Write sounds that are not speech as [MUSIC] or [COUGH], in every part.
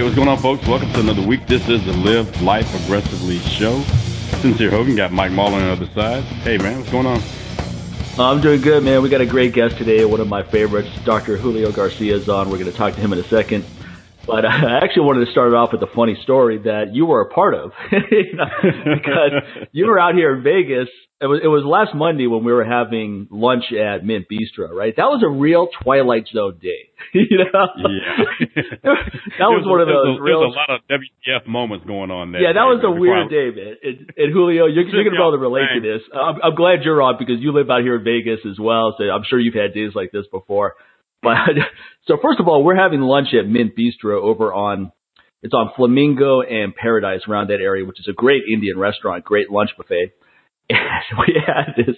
Hey, what's going on, folks? Welcome to another week. This is the Live Life Aggressively show. Sincere Hogan got Mike Mahler on the other side. Hey, man, what's going on? Uh, I'm doing good, man. We got a great guest today. One of my favorites, Dr. Julio Garcia, is on. We're going to talk to him in a second. But uh, I actually wanted to start off with a funny story that you were a part of, [LAUGHS] because [LAUGHS] you were out here in Vegas. It was it was last Monday when we were having lunch at Mint Bistro, right? That was a real Twilight Zone day, [LAUGHS] you know. Yeah, that was, was one of those a, real. There's a lot of WTF moments going on there. Yeah, that was a weird I- day, man. And, and Julio, you're, you're going to be able to relate to this. I'm, I'm glad you're on because you live out here in Vegas as well, so I'm sure you've had days like this before. But [LAUGHS] so first of all, we're having lunch at Mint Bistro over on it's on Flamingo and Paradise around that area, which is a great Indian restaurant, great lunch buffet. [LAUGHS] And we had this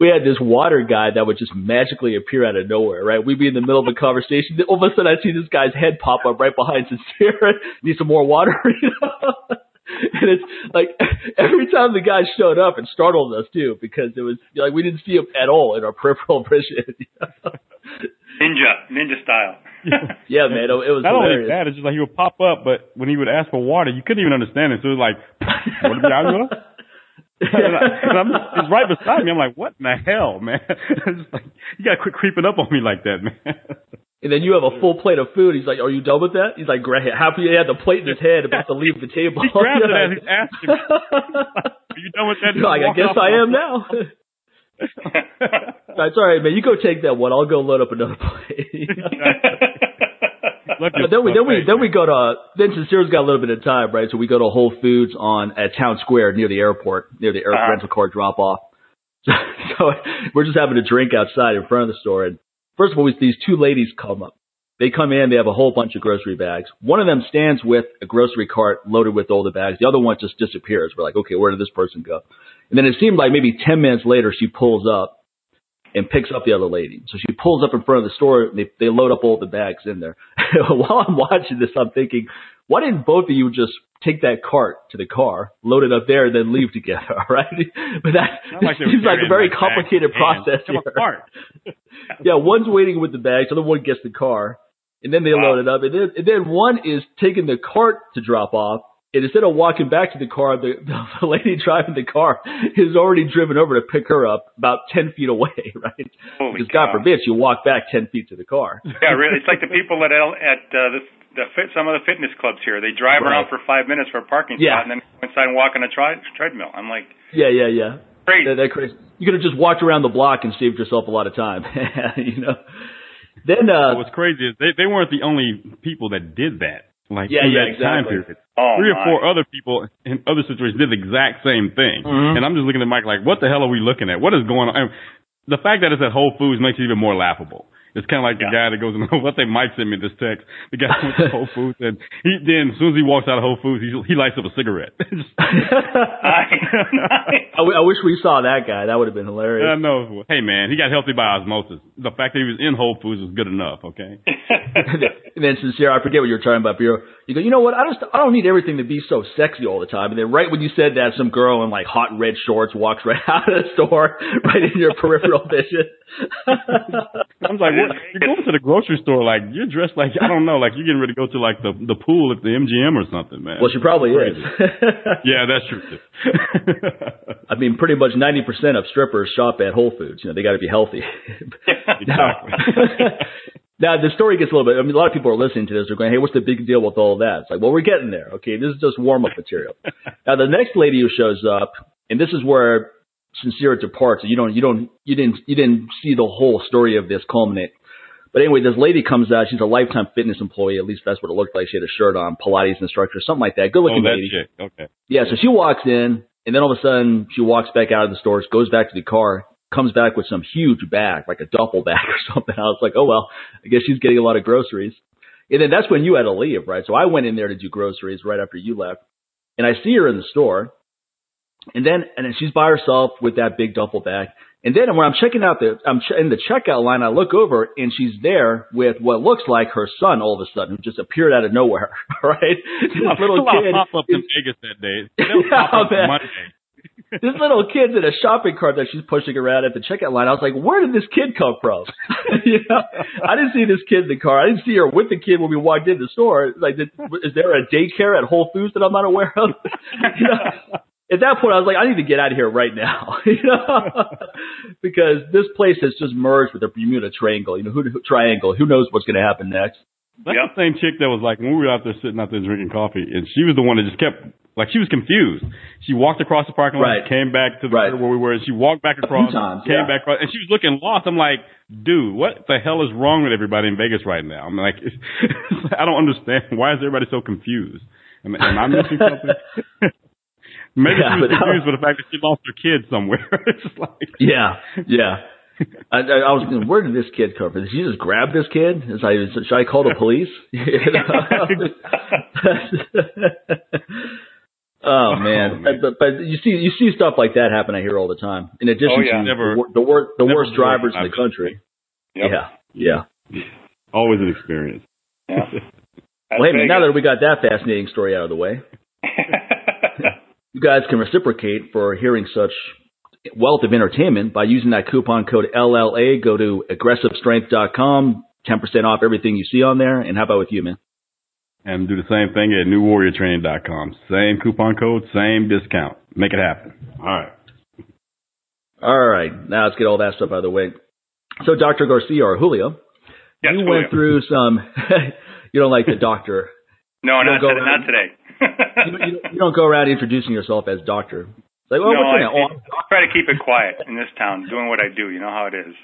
we had this water guy that would just magically appear out of nowhere, right? We'd be in the middle of a conversation. All of a sudden I'd see this guy's head pop up right behind Sincere. [LAUGHS] Need some more water, you know? And it's like every time the guy showed up, it startled us too because it was like we didn't see him at all in our peripheral vision. Ninja, ninja style. [LAUGHS] yeah, man, it, it was Not only that, it's just like he would pop up, but when he would ask for water, you couldn't even understand it. So it was like, what are you and, I, and I'm he's right beside me. I'm like, what in the hell, man? [LAUGHS] It's just like, you gotta quit creeping up on me like that, man. And then you have a full plate of food. He's like, "Are you done with that?" He's like, "Great." Happy he had the plate in his head, about to leave the table. He grabs it as he's [LAUGHS] asking me. Are you done with that? You're like, I guess. I am now. That's all right, man. You go take that one. I'll go load up another plate. [LAUGHS] But then we then we then we go to then Sincere's got a little bit of time, right? So we go to Whole Foods on at Town Square near the airport, near the air Uh-huh. rental car drop off. So, [LAUGHS] so we're just having a drink outside in front of the store, and first of all, we, these two ladies come up. They come in, they have a whole bunch of grocery bags. One of them stands with a grocery cart loaded with all the bags. The other one just disappears. We're like, okay, where did this person go? And then it seemed like maybe 10 minutes later, she pulls up and picks up the other lady. So she pulls up in front of the store. And they, they load up all the bags in there. [LAUGHS] While I'm watching this, I'm thinking, why didn't both of you just take that cart to the car, load it up there, and then leave together? All [LAUGHS] right. But that like seems like a very complicated process here. [LAUGHS] Yeah, one's waiting with the bags, the other one gets the car, and then they Wow. load it up, and then and then one is taking the cart to drop off, and instead of walking back to the car, the, [LAUGHS] the lady driving the car is already driven over to pick her up about ten feet away, [LAUGHS] right? Holy because God cow. forbid you walk back ten feet to the car. Yeah, really. It's like the people at L- at uh, the, the fit, some of the fitness clubs here. They drive Right. around for five minutes for a parking Yeah. spot and then go inside and walk on a tri- treadmill. I'm like, Yeah, yeah, yeah. crazy. That, that crazy. You could have just walked around the block and saved yourself a lot of time, [LAUGHS] you know. Then uh, What's crazy is they, they weren't the only people that did that. Like Yeah, yeah, that time exactly. period. Oh, Three or my. four other people in other situations did the exact same thing. Mhm. And I'm just looking at Mike like, what the hell are we looking at? What is going on? And the fact that it's at Whole Foods makes it even more laughable. It's kind of like the guy that goes in. Let's say Mike sent me this text. The guy went to [LAUGHS] Whole Foods and he then as soon as he walks out of Whole Foods, he he lights up a cigarette. [LAUGHS] [LAUGHS] I, I, wish we saw that guy. That would have been hilarious. I know. Hey man, he got healthy by osmosis. The fact that he was in Whole Foods was good enough. Okay. and then sincere, I forget what you were talking about, Bureau. You go, you know what? I just I don't need everything to be so sexy all the time. And then right when you said that, some girl in like hot red shorts walks right out of the store, right in your peripheral vision. [LAUGHS] I'm like, what? you're going to the grocery store like you're dressed like I don't know, like you're getting ready to go to like the the pool at the MGM or something, man. well, she probably is. yeah, that's true. Too. [LAUGHS] I mean, pretty much ninety percent of strippers shop at Whole Foods. You know, they got to be healthy. [LAUGHS] now, now the story gets a little bit. I mean, a lot of people are listening to this. They're going, "Hey, what's the big deal with all that?" It's like, well, we're getting there. Okay, this is just warm up material. now, the next lady who shows up, and this is where sincere departs. You don't, you don't, you didn't, you didn't see the whole story of this culminate. But anyway, this lady comes out. She's a lifetime fitness employee. At least that's what it looked like. She had a shirt on, Pilates instructor, something like that. Good oh, looking that lady. chick. Okay. Yeah, so she walks in, and then all of a sudden she walks back out of the stores, goes back to the car, comes back with some huge bag, like a duffel bag [LAUGHS] or something. I was like, oh well, I guess she's getting a lot of groceries. And then that's when you had to leave, right? So I went in there to do groceries right after you left, and I see her in the store, and then and then she's by herself with that big duffel bag. And then when I'm checking out the, I'm ch- in the checkout line, I look over and she's there with what looks like her son all of a sudden, who just appeared out of nowhere. [LAUGHS] Right, this A little kid. pop up in Vegas that day. [LAUGHS] Yeah, pop up man. Monday. [LAUGHS] this little kid's in a shopping cart that she's pushing around at the checkout line. I was like, where did this kid come from? you know, I didn't see this kid in the car. I didn't see her with the kid when we walked in the store. Like, did, is there a daycare at Whole Foods that I'm not aware of? you know, at that point, I was like, I need to get out of here right now, [LAUGHS] you know, [LAUGHS] because this place has just merged with the Bermuda Triangle. You know, who, triangle. Who knows what's going to happen next? That's yep. the same chick that was like when we were out there sitting out there drinking coffee, and she was the one that just kept like she was confused. She walked across the parking lot, right. came back to the right. where we were, and she walked back across, times, came yeah. back across, and she was looking lost. I'm like, dude, what the hell is wrong with everybody in Vegas right now? I'm like, [LAUGHS] I don't understand. Why is everybody so confused? Am, am I missing something? Maybe yeah, she was confused with the fact that she lost her kid somewhere. [LAUGHS] it's like, yeah, yeah. I, I was thinking, where did this kid come from? Did she just grab this kid? Is I, should I call the police? [LAUGHS] [LAUGHS] oh man, oh, man. But, but, you see, you see stuff like that happen. I hear all the time. In addition oh, yeah. to never, the, wor- the worst drivers in the country. Yep. Yeah, yeah. Always an experience. Yeah. well, hey man, now that we got that fascinating story out of the way, you guys can reciprocate for hearing such wealth of entertainment by using that coupon code LLA. Go to aggressivestrength.com, 10% off everything you see on there. And how about with you, man? And do the same thing at newwarriortraining.com. Same coupon code, same discount. Make it happen. All right. All right. Now let's get all that stuff out of the way. So, Dr. Garcia or Julio, yes, you Julio. went through some. [LAUGHS] you don't like the doctor. no, not, today, not today. You, you, you, don't go around introducing yourself as doctor. It's Like, well, no, I, oh, I try to keep it quiet in this town, doing what I do. You know how it is.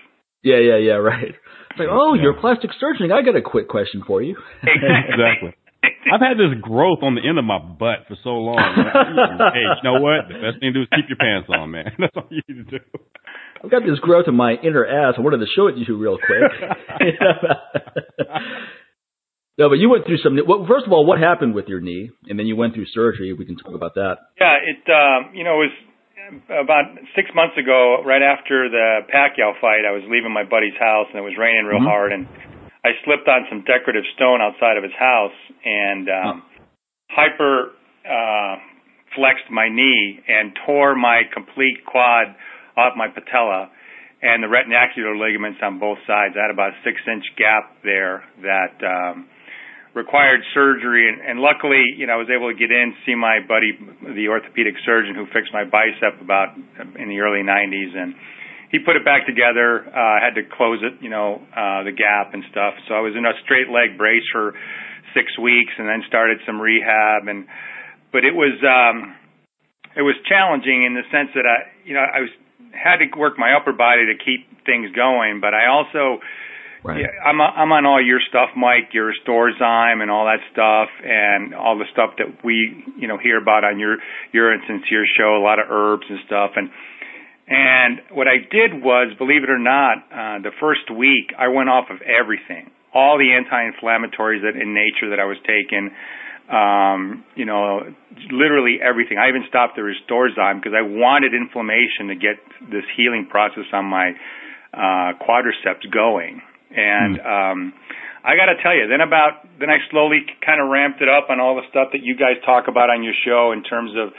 Yeah, yeah, yeah, right. It's like, oh, you're a plastic surgeon. I got a quick question for you. exactly. [LAUGHS] I've had this growth on the end of my butt for so long. hey, you know what? The best thing to do is keep your pants on, man. [LAUGHS] That's all you need to do. I've got this growth in my inner ass. I wanted to show it to you real quick. [LAUGHS] No, but you went through some. Well, first of all, what happened with your knee, and then you went through surgery. We can talk about that. Yeah, it um, you know it was about six months ago, right after the Pacquiao fight. I was leaving my buddy's house, and it was raining real mm-hmm. hard, and I slipped on some decorative stone outside of his house, and um, hyper uh, flexed my knee and tore my complete quad off my patella and the retinacular ligaments on both sides. I had about a six inch gap there that um, required surgery, and, and luckily, you know, I was able to get in, see my buddy, the orthopedic surgeon who fixed my bicep about in the early 90s, and he put it back together. Uh, I had to close it, you know, uh, the gap and stuff. So I was in a straight leg brace for six weeks, and then started some rehab, and but it was um, it was challenging in the sense that I, you know, I was had to work my upper body to keep things going, but I also Right. Yeah, I'm I'm on all your stuff, Mike, your Restorezyme and all that stuff, and all the stuff that we you know hear about on your your and show. A lot of herbs and stuff, and and what I did was, believe it or not, uh, the first week I went off of everything, all the anti-inflammatories that in nature that I was taking. Um, you know, literally everything. I even stopped the Restorezyme because I wanted inflammation to get this healing process on my uh, quadriceps going and mm. um, I got to tell you, then about then I slowly kind of ramped it up on all the stuff that you guys talk about on your show in terms of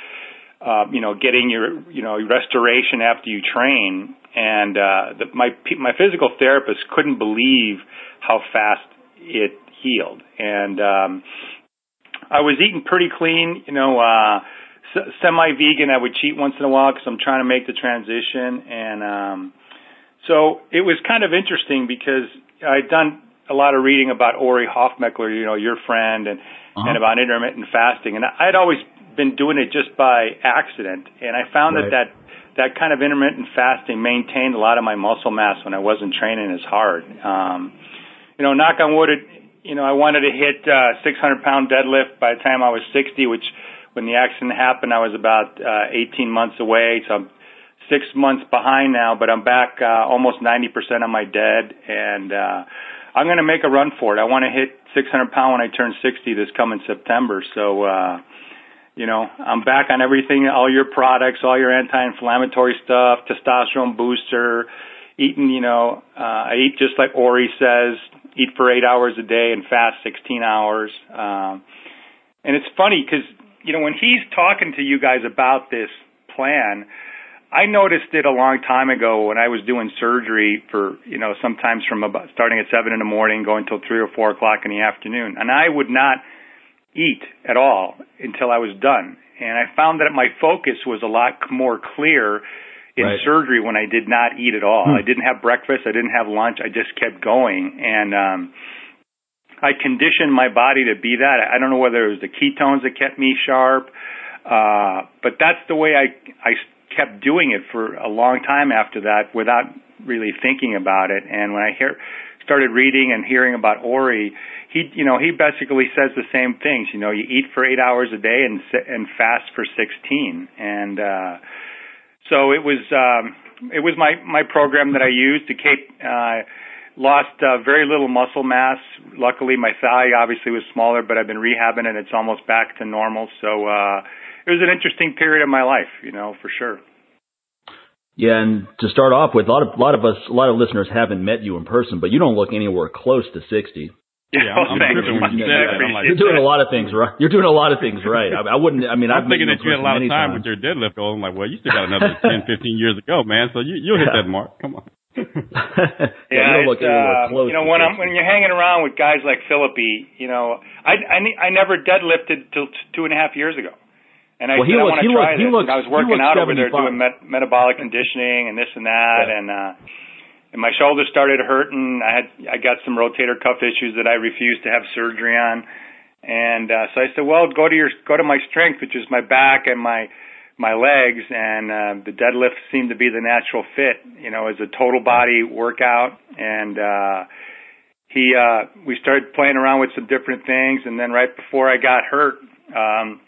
uh, you know getting your you know restoration after you train. And uh, the, my my physical therapist couldn't believe how fast it healed. And um, I was eating pretty clean, you know. Uh, semi-vegan. I would cheat once in a while because I'm trying to make the transition, and um, so it was kind of interesting because I'd done a lot of reading about Ori Hofmekler, you know, your friend, and uh-huh. and about intermittent fasting, and I'd always been doing it just by accident, and I found right. that that that kind of intermittent fasting maintained a lot of my muscle mass when I wasn't training as hard. Um, you know, knock on wood, it, you know, I wanted to hit uh, 600 pound deadlift by the time I was 60, which when the accident happened, I was about uh, 18 months away. So I'm six months behind now, but I'm back uh, almost 90% on my dead, and uh, I'm going to make a run for it. I want to hit 600 pound when I turn 60 this coming September. So, uh, you know, I'm back on everything, all your products, all your anti-inflammatory stuff, testosterone booster, eating, you know, uh, I eat just like Ori says, eat for eight hours a day and fast 16 hours. Um, and it's funny because, you know, when he's talking to you guys about this plan. I noticed it a long time ago when I was doing surgery for, you know, sometimes from about starting at seven in the morning, going till three or four o'clock in the afternoon. And I would not eat at all until I was done. And I found that my focus was a lot more clear in right. surgery when I did not eat at all. Hmm. I didn't have breakfast. I didn't have lunch. I just kept going. And, um, I conditioned my body to be that. I don't know whether it was the ketones that kept me sharp, uh, but that's the way I, I kept doing it for a long time after that without really thinking about it. And when I hear, started reading and hearing about Ori, he, you know, he basically says the same things. You know, you eat for eight hours a day and and fast for 16. And uh, so it was, um, it was my my program that I used to keep. Uh, lost uh, very little muscle mass. Luckily, my thigh obviously was smaller, but I've been rehabbing and it's almost back to normal. So. uh it was an interesting period of my life, you know, for sure. Yeah, and to start off with, a lot of a lot of us, a lot of listeners haven't met you in person, but you don't look anywhere close to sixty. Yeah, I'm, I'm when you like, You're doing a lot of things right. You're doing a lot of things right. I, I wouldn't. I mean, I'm I've thinking that you had a lot of time times. with your deadlift goal. I'm like, well, you still got another [LAUGHS] 10, 15 years to go, man. So you you'll hit that mark. Come on. yeah, [LAUGHS] yeah you, uh, you know when I'm when you're hanging around with guys like Philippi, you know, I I I never deadlifted till two and a half years ago. And I well, said, I want to try looks, this. I was working out 75. over there doing met- metabolic conditioning and this and that, yeah. and uh, and my shoulder started hurting. I had I got some rotator cuff issues that I refused to have surgery on, and uh, so I said, well, go to your go to my strength, which is my back and my my legs, and uh, the deadlift seemed to be the natural fit, you know, as a total body workout, and. uh he uh we started playing around with some different things and then right before I got hurt um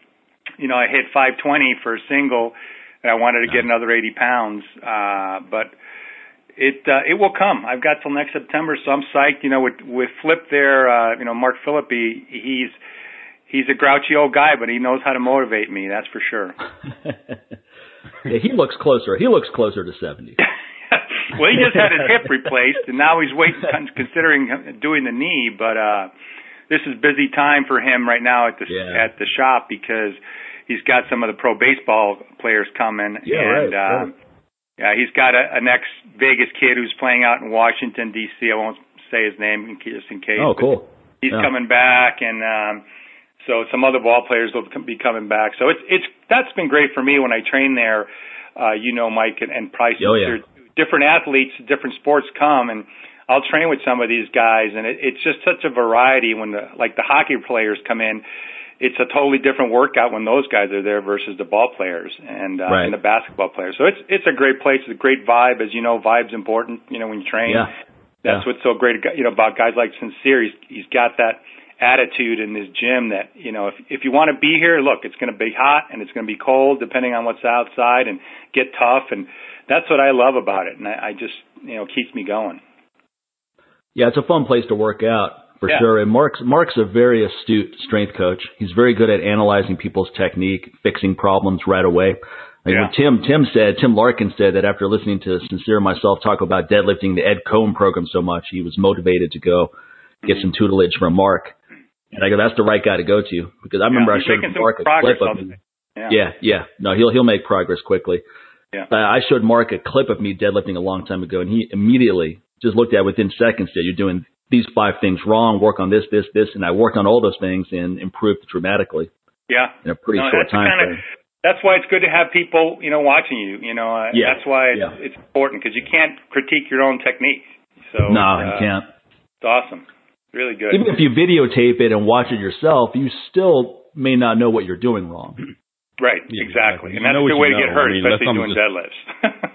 you know, I hit 520 for a single, and I wanted to get another 80 pounds. Uh, but it uh, it will come. I've got till next September, so I'm psyched. You know, with with Flip there, uh, you know, Mark Philippi, he's he's a grouchy old guy, but he knows how to motivate me. That's for sure. [LAUGHS] yeah, he looks closer. He looks closer to 70. [LAUGHS] well, he just had his hip replaced, and now he's waiting, considering doing the knee. But uh, this is busy time for him right now at the yeah. at the shop because he's got some of the pro baseball players coming yeah, and right, uh right. yeah he's got a, an ex Vegas kid who's playing out in Washington DC I won't say his name in just in case oh cool he's yeah. coming back and um so some other ball players will be coming back so it's it's that's been great for me when I train there uh you know Mike and, and Price oh, yeah. different athletes different sports come and I'll train with some of these guys, and it, it's just such a variety when the like the hockey players come in. It's a totally different workout when those guys are there versus the ball players and uh, right. and the basketball players. So it's it's a great place. It's a great vibe, as you know. Vibe's important. You know when you train. Yeah. That's yeah. what's so great, you know, about guys like Sincere. He's he's got that attitude in his gym that you know if if you want to be here, look, it's going to be hot and it's going to be cold depending on what's outside, and get tough, and that's what I love about it, and I, I just you know keeps me going. Yeah, it's a fun place to work out for yeah. sure. And Mark's Mark's a very astute strength coach. He's very good at analyzing people's technique, fixing problems right away. Like yeah. Tim Tim said, Tim Larkin said that after listening to Sincere myself talk about deadlifting the Ed Coan program so much, he was motivated to go get some tutelage from Mark. And I go, that's the right guy to go to because I remember yeah, I showed Mark a clip of me. Yeah. yeah, yeah. No, he'll he'll make progress quickly. Yeah. Uh, I showed Mark a clip of me deadlifting a long time ago, and he immediately just looked at it within seconds that you're doing these five things wrong, work on this, this, this, and I worked on all those things and improved dramatically. Yeah. In a pretty no, short time kinda, frame. That's why it's good to have people, you know, watching you. You know, uh, yeah. that's why it's, yeah. it's important because you can't critique your own technique. So no, uh, you can't. It's awesome. Really good. Even if you videotape it and watch it yourself, you still may not know what you're doing wrong. Right. Yeah, exactly. exactly. And that's a good way you to get hurt, I mean, especially doing something deadlifts.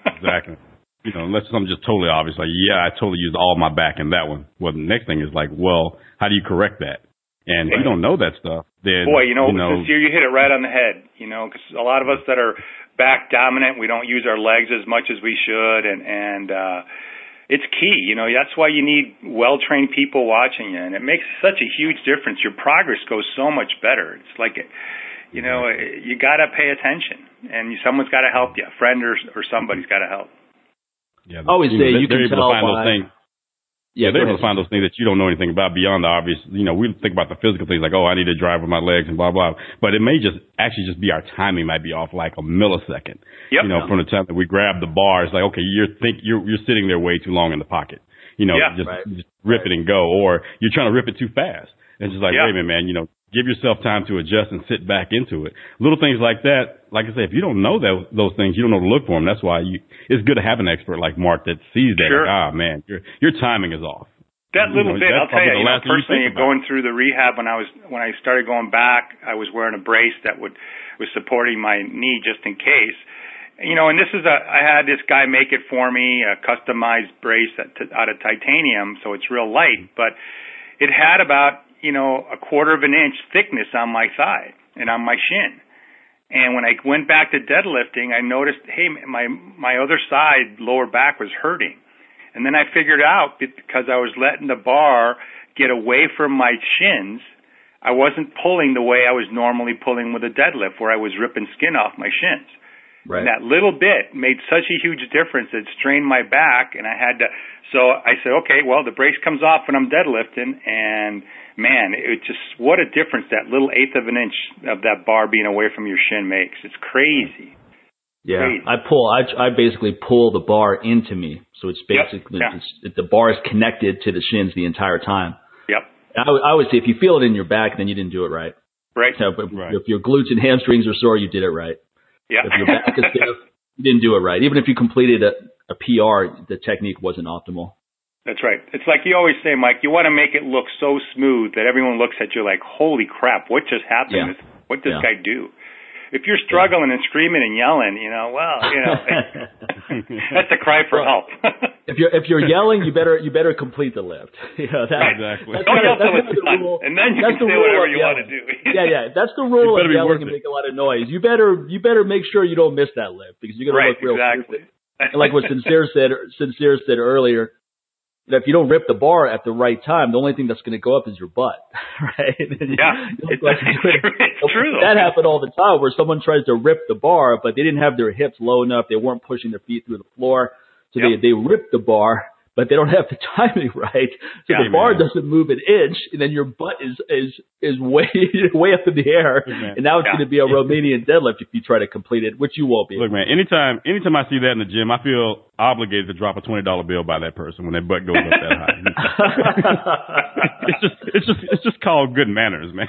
[LAUGHS] exactly. You know, unless something just totally obvious, like, yeah, I totally used all my back in that one. Well, the next thing is like, well, how do you correct that? And if you don't know that stuff, then Boy, you know, you know sincere, you hit it right on the head. You know, because a lot of us that are back dominant, we don't use our legs as much as we should, and and uh, it's key. You know, that's why you need well trained people watching you, and it makes such a huge difference. Your progress goes so much better. It's like, you know, you got to pay attention, and someone's got to help you. A friend or or somebody's got to help. Yeah, oh, always you say know, you they're can able tell to find by- those things. Yeah, they're able to find those things that you don't know anything about beyond the obvious. You know, we think about the physical things like, oh, I need to drive with my legs and blah blah. But it may just actually just be our timing might be off like a millisecond. Yep. You know, from the time that we grab the bar, it's like, okay, you're think you're you're sitting there way too long in the pocket. You know, yeah, just, right. just rip right. it and go, or you're trying to rip it too fast. and It's just like, yeah. wait a minute, man. You know, give yourself time to adjust and sit back into it. Little things like that. Like I say, if you don't know those those things, you don't know to look for them. That's why you. It's good to have an expert like Mark that sees that. Sure. Like, ah, man, your your timing is off. That You little know, bit, I'll tell you, you the know, last thing you personally, think about. going through the rehab when I was when I started going back, I was wearing a brace that would was supporting my knee just in case. You know, and this is a I had this guy make it for me, a customized brace that, out of titanium, so it's real light, but it had about you know a quarter of an inch thickness on my thigh and on my shin. And when I went back to deadlifting, I noticed, hey, my my other side, lower back, was hurting. And then I figured out because I was letting the bar get away from my shins, I wasn't pulling the way I was normally pulling with a deadlift, where I was ripping skin off my shins. Right. And that little bit made such a huge difference. It strained my back, and I had to. So I said, okay, well, the brace comes off when I'm deadlifting, and man, it just what a difference that little eighth of an inch of that bar being away from your shin makes. It's crazy. Yeah, Great. I pull. I I basically pull the bar into me, so it's Yep, basically yeah. it's, the bar is connected to the shins the entire time. Yep. I, would- I would say if you feel it in your back, then you didn't do it right. Right. So, but Right. if your glutes and hamstrings are sore, you did it right. Yeah. If your back is stiff, you didn't do it right. Even if you completed a, a PR, the technique wasn't optimal. That's right. It's like you always say, Mike, you want to make it look so smooth that everyone looks at you like, holy crap, what just happened? Yeah. What did Yeah. this guy do? If you're struggling and screaming and yelling, you know, well, you know, [LAUGHS] that's a cry for help. [LAUGHS] if you're if you're yelling, you better you better complete the lift. [LAUGHS] you know, that, Exactly. That's Don't kind yell of, that's till it's done, rule. and then you that's can the say whatever you want to do. yeah, yeah. That's the rule of yelling and it. make a lot of noise. You better you better make sure you don't miss that lift because you're gonna right, look real exactly. stupid. And like what Sincere said, Sincere said earlier, that if you don't rip the bar at the right time, the only thing that's going to go up is your butt, [LAUGHS] right? Yeah, [LAUGHS] it's, like [LAUGHS] it's, true. That happened all the time where someone tries to rip the bar, but they didn't have their hips low enough. They weren't pushing their feet through the floor. So Yep. they, they rip the bar, but they don't have the [LAUGHS] timing right. So Yeah, the bar man. doesn't move an inch and then your butt is, is, is way, [LAUGHS] way up in the air. And now it's Yeah. going to be a Romanian deadlift if you try to complete it, which you won't be. Look, man. Anytime, anytime I see that in the gym, I feel obligated to drop a twenty dollar bill by that person when their butt goes up that high. [LAUGHS] it's just, it's just, it's just called good manners, man.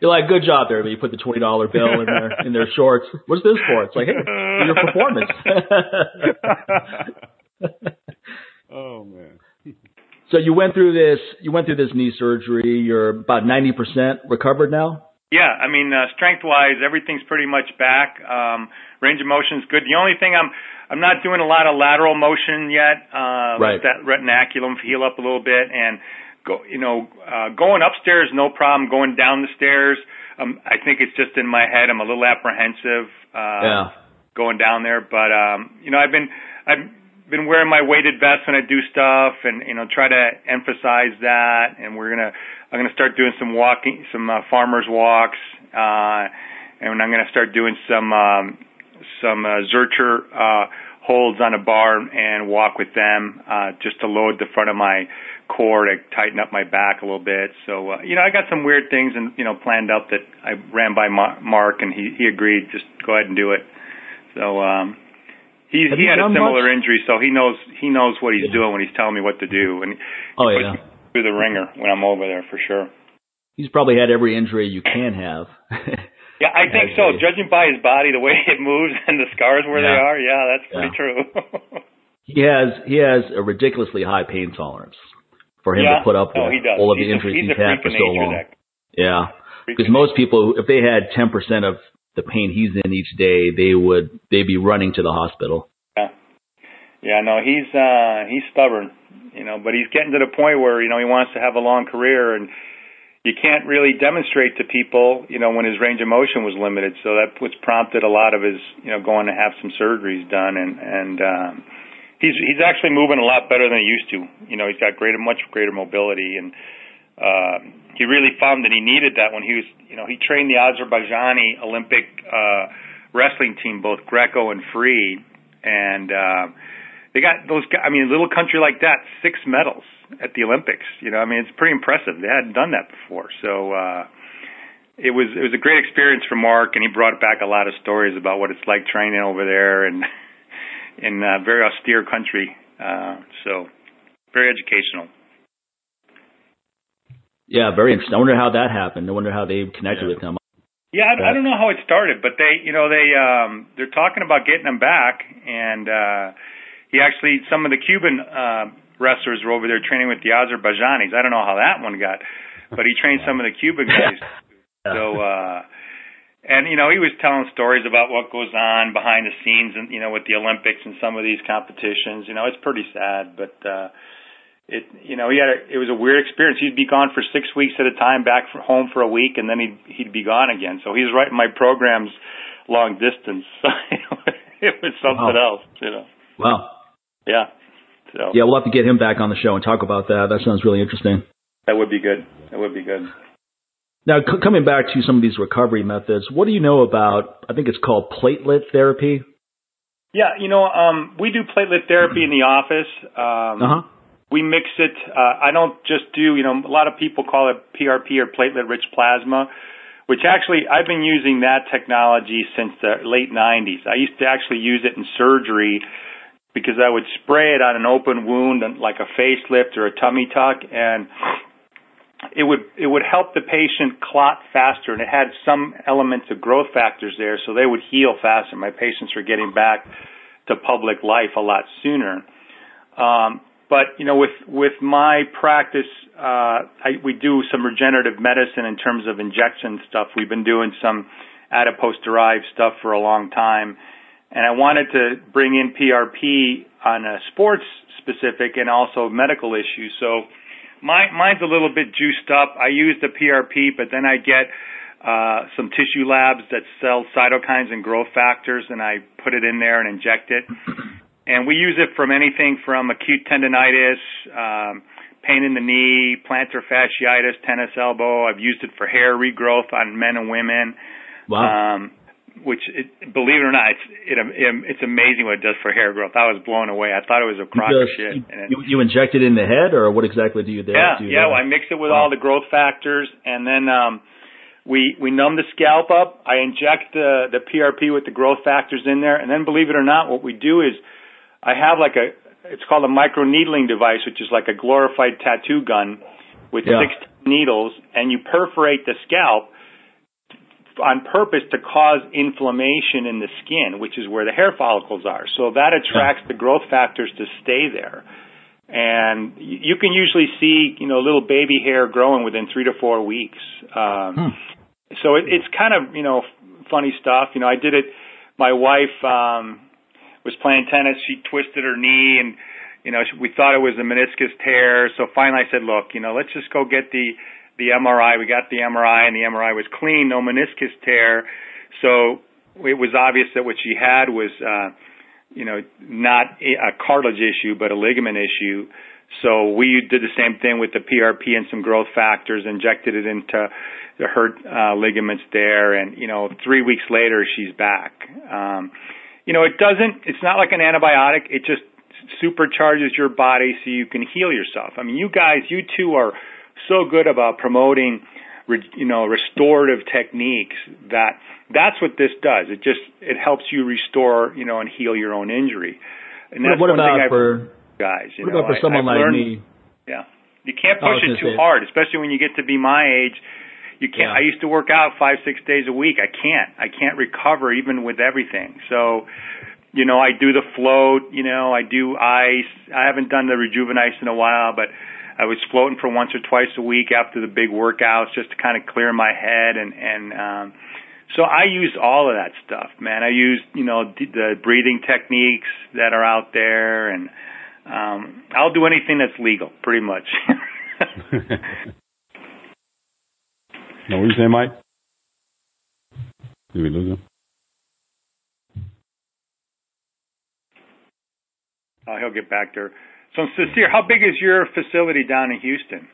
You're like, good job there, but you put the twenty dollar bill in their [LAUGHS] in their shorts. What's this for? It's like, hey, for your performance. [LAUGHS] oh man. so you went through this. You went through this knee surgery. You're about ninety percent recovered now. Yeah, I mean, uh, strength wise, everything's pretty much back. Um, range of motion's good. The only thing I'm I'm not doing a lot of lateral motion yet. Uh, Right. Let that retinaculum heal up a little bit, and go. You know, uh, going upstairs, no problem. Going down the stairs, um, I think it's just in my head. I'm a little apprehensive. Uh, yeah. going down there. But um, you know, I've been I've been wearing my weighted vest when I do stuff, and you know, try to emphasize that. And we're gonna I'm gonna start doing some walking, some uh, farmers walks, uh, and I'm gonna start doing some um, some uh, Zercher uh, holds on a bar and walk with them, uh, just to load the front of my core to tighten up my back a little bit. So uh, you know, I got some weird things and you know planned out that I ran by Mark, and he he agreed just go ahead and do it. So um, he Have he had a similar much? injury, so he knows he knows what he's Yeah. doing when he's telling me what to do, and Oh yeah. through the ringer when I'm over there for sure. He's probably had every injury you can have. [LAUGHS] Yeah, I think so. Judging by his body, the way it moves, and the scars where they are, yeah, that's pretty Yeah. true. [LAUGHS] he has he has a ridiculously high pain tolerance for him yeah, to put up no, with all of he's the injuries a, he's he's had for so long. That Yeah. Because most people, if they had 10% of the pain he's in each day, they would, they'd be running to the hospital. Yeah. Yeah, no, he's uh he's stubborn, you know, but he's getting to the point where, you know, he wants to have a long career and you can't really demonstrate to people, you know, when his range of motion was limited. So that what's prompted a lot of his, you know, going to have some surgeries done and and um he's he's actually moving a lot better than he used to. You know, he's got greater much greater mobility and uh he really found that he needed that when he was, you know, he trained the Azerbaijani Olympic uh wrestling team both Greco and free and uh they got those. I mean, a little country like that, six medals at the Olympics. You know, I mean, it's pretty impressive. They hadn't done that before, so uh, it was it was a great experience for Mark, and he brought back a lot of stories about what it's like training over there and [LAUGHS] in a very austere country. Uh, so very educational. Yeah, very interesting. I wonder how that happened. I wonder how they connected Yeah. with him. Yeah, I, I don't know how it started, but they, you know, they um they're talking about getting him back, and uh he actually some of the Cuban uh, wrestlers were over there training with the Azerbaijanis. I don't know how that one got, but he trained some of the Cuban guys. [LAUGHS] So, uh and you know, he was telling stories about what goes on behind the scenes, and you know, with the Olympics and some of these competitions. You know, it's pretty sad, but. uh it you know he had a, it was a weird experience. He'd be gone for six weeks at a time, back for home for a week, and then he'd he'd be gone again. So he's writing my programs long distance. so [LAUGHS] it was something Wow. else, you know. Wow. Yeah. So Yeah, we'll have to get him back on the show and talk about that. That sounds really interesting. that would be good. That would be good. Now, c- coming back to some of these recovery methods, what do you know about? I think it's called platelet therapy. Yeah, you know, um, we do platelet therapy in the office. Um, Uh huh. we mix it. Uh, I don't just do, you know, a lot of people call it PRP or platelet rich plasma, which actually I've been using that technology since the late 90s. I used to actually use it in surgery because I would spray it on an open wound like a facelift or a tummy tuck and it would it would help the patient clot faster and it had some elements of growth factors there so they would heal faster. My patients were getting back to public life a lot sooner. Um, but you know, with with my practice, uh, I, we do some regenerative medicine in terms of injection stuff. We've been doing some adipose derived stuff for a long time, and I wanted to bring in PRP on a sports specific and also medical issues. So my mine's a little bit juiced up. I use the PRP, but then I get uh, some tissue labs that sell cytokines and growth factors, and I put it in there and inject it. And we use it from anything from acute tendonitis, um, pain in the knee, plantar fasciitis, tennis elbow. I've used it for hair regrowth on men and women. Wow. Um, which, it, believe it or not, it's it, it, it's amazing what it does for hair growth. I was blown away. I thought it was a crock of shit. you, it, you, you inject it in the head, or what exactly do you do? yeah, do you yeah. Well, I mix it with Wow. all the growth factors, and then um, we we numb the scalp up. I inject the the PRP with the growth factors in there, and then believe it or not, what we do is I have like a it's called a micro needling device, which is like a glorified tattoo gun with Yeah. six needles, and you perforate the scalp on purpose to cause inflammation in the skin, which is where the hair follicles are. So that attracts the growth factors to stay there. And you can usually see, you know, little baby hair growing within three to four weeks. Um, Hmm. So it, it's kind of, you know, funny stuff. You know, I did it. My wife um, was playing tennis. She twisted her knee, and you know, we thought it was a meniscus tear. So finally, I said, "Look, you know, let's just go get the the MRI." We got the MRI, and the MRI was clean, no meniscus tear. So it was obvious that what she had was, uh, you know, not a cartilage issue, but a ligament issue. So we did the same thing with the PRP and some growth factors, injected it into the hurt uh, ligaments there, and you know, three weeks later she's back. Um, you know, it doesn't. It's not like an antibiotic. It just supercharges your body so you can heal yourself. I mean, you guys, you two are so good about promoting, re, you know, restorative techniques that that's what this does. It just it helps you restore, you know, and heal your own injury. And What, that's what about for guys. You what know, about for I- someone I've like learned- me? Yeah, you can't push it too hard, especially when you get to be my age. You can't. Yeah. I used to work out five, six days a week. I can't. I can't recover even with everything. So, you know, I do the float. You know, I do ice. I haven't done the rejuvenice in a while, but I was floating for once or twice a week after the big workouts just to kind of clear my head and and um so I use all of that stuff, man. I use, you know, d- the breathing techniques that are out there and um I'll do anything that's legal, pretty much. [LAUGHS] no, what were you saying, Mike? Did we lose him? uh, he'll get back there. So, Sincere, how big is your facility down in Houston?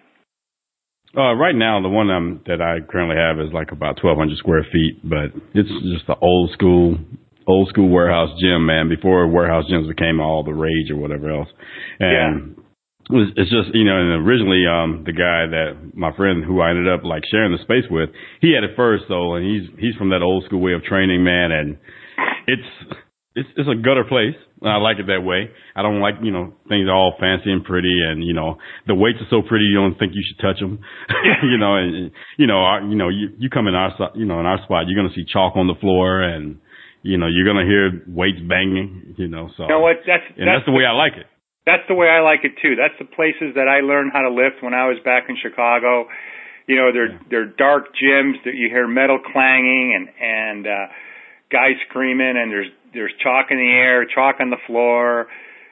Uh, right now, the one um, that I currently have is like about 1,200 square feet, but it's just the old school old school warehouse gym, man. Before warehouse gyms became all the rage or whatever else, and. Yeah. It was, it's just you know, and originally um the guy that my friend who I ended up like sharing the space with, he had it first though, and he's he's from that old school way of training, man, and it's it's it's a gutter place. I like it that way. I don't like you know things all fancy and pretty, and you know the weights are so pretty you don't think you should touch them. [LAUGHS] you know, and you know our, you know you you come in our you know in our spot, you're gonna see chalk on the floor, and you know you're gonna hear weights banging. You know, so you know what that's and that's, that's the way I like it. That's the way I like it too. That's the places that I learned how to lift when I was back in Chicago. You know, they're yeah. they're dark gyms that you hear metal clanging and and uh guys screaming and there's there's chalk in the air, chalk on the floor,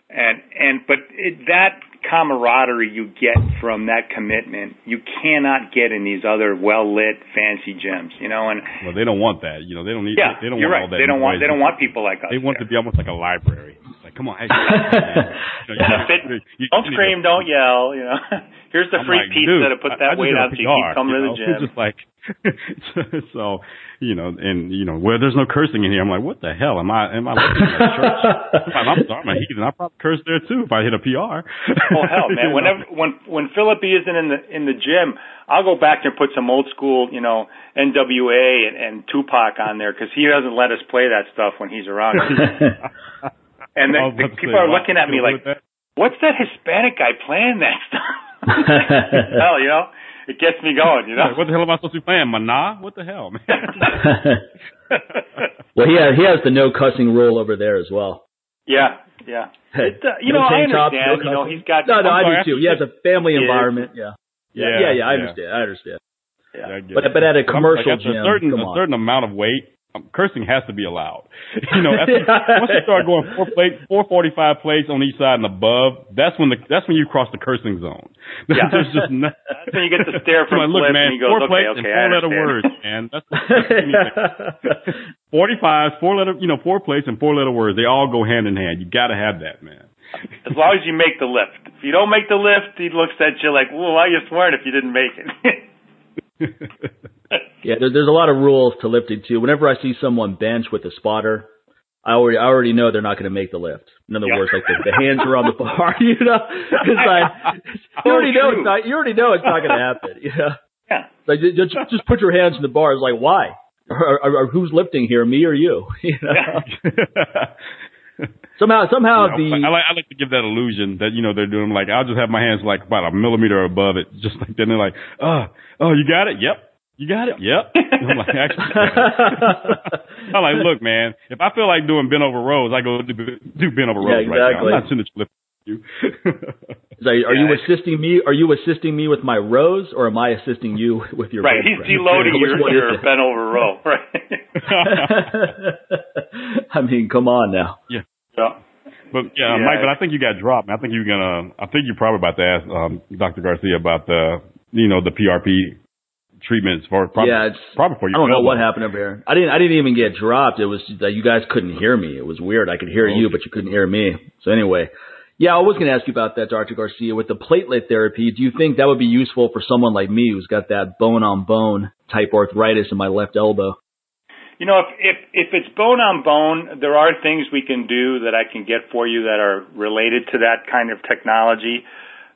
and and but it, that camaraderie you get from that commitment you cannot get in these other well lit fancy gyms you know and well they don't want that you know they don't need yeah they don't you're want right. all that they don't want they don't want people like us they want yeah. to be almost like a library like come on hey, [LAUGHS] you know, fit, you, don't scream don't yell you know [LAUGHS] here's the I'm free like, pizza dude, to put that weight on so you keep coming you know? [LAUGHS] to the gym it's just like so you know, and you know, where there's no cursing in here, I'm like, what the hell am I? Am I looking at church? I'm, I'm sorry, I'm a heathen. I probably curse there too if I hit a PR. oh hell, man! Whenever when when Philippi isn't in the in the gym, I'll go back and put some old school, you know, NWA and, and Tupac on there because he doesn't let us play that stuff when he's around. And then the people are looking at me like, "What's that Hispanic guy playing that stuff?" [LAUGHS] hell, you know it gets me going, you know. What the hell am I supposed to be playing? Mana? What the hell, man? [LAUGHS] [LAUGHS] well, he has, he has the no cussing rule over there as well. Yeah, yeah. It, uh, you no know, I top, understand. no you know, he's got. No, no, I'm I sorry, do too. He has a family environment. Yeah. Yeah, yeah, yeah, I yeah. understand. I understand. Yeah. yeah but but at a commercial like, gym, a certain come a certain amount of weight, um, cursing has to be allowed. [LAUGHS] You know, after, [LAUGHS] once you start going four plate, four forty five plates on each side and above, that's when the that's when you cross the cursing zone. [LAUGHS] Yeah. There's just no, That's when you get the stare from like, look, man, and he goes, four okay, plates okay, and four letter words, man. That's forty five, four letter, you know, four plates and four letter words. They all go hand in hand. You got to have that, man. As long as you make the lift. If you don't make the lift, he looks at you like, well, why are you swearing if you didn't make it? [LAUGHS] yeah, there, there's a lot of rules to lifting too. Whenever I see someone bench with a spotter, I already I already know they're not going to make the lift. In other Yeah. words, like the, the hands are on the [LAUGHS] bar, [LAUGHS] you know. because I you already oh, know it's not. You already know it's not going to happen. You know? Yeah. Like just just put your hands in the bar. It's like why? Or, or, or who's lifting here, me or you? You know. Somehow somehow You know, the I like I like to give that illusion that you know they're doing like I'll just have my hands like about a millimeter above it, just like then they're like, oh, oh, you got it? Yep. You got it? Yep. [LAUGHS] I'm like, actually, I'm like, look, man, if I feel like doing bent over rows, I go do, do bent over Yeah, rows right now. exactly. I'm not sitting there lifting you. It's like, are you assisting me? Are you assisting me with my rows, or am I assisting you with your right. bench He's press? deloading [LAUGHS] your, your bent over row. Right. [LAUGHS] I mean, come on now. so, But yeah, Yeah. Mike, but I think you got dropped. I think you're gonna. I think you're probably about to ask um, Dr. Garcia about the, you know, the PRP treatments for probably, yeah, it's. probably for I don't know what happened over here. I didn't. I didn't even get dropped. It was that you guys couldn't hear me. It was weird. I could hear you, but you couldn't hear me. So anyway, yeah, I was going to ask you about that, Dr. Garcia, with the platelet therapy. Do you think that would be useful for someone like me who's got that bone on bone type arthritis in my left elbow? you know, if, if if it's bone on bone, there are things we can do that I can get for you that are related to that kind of technology.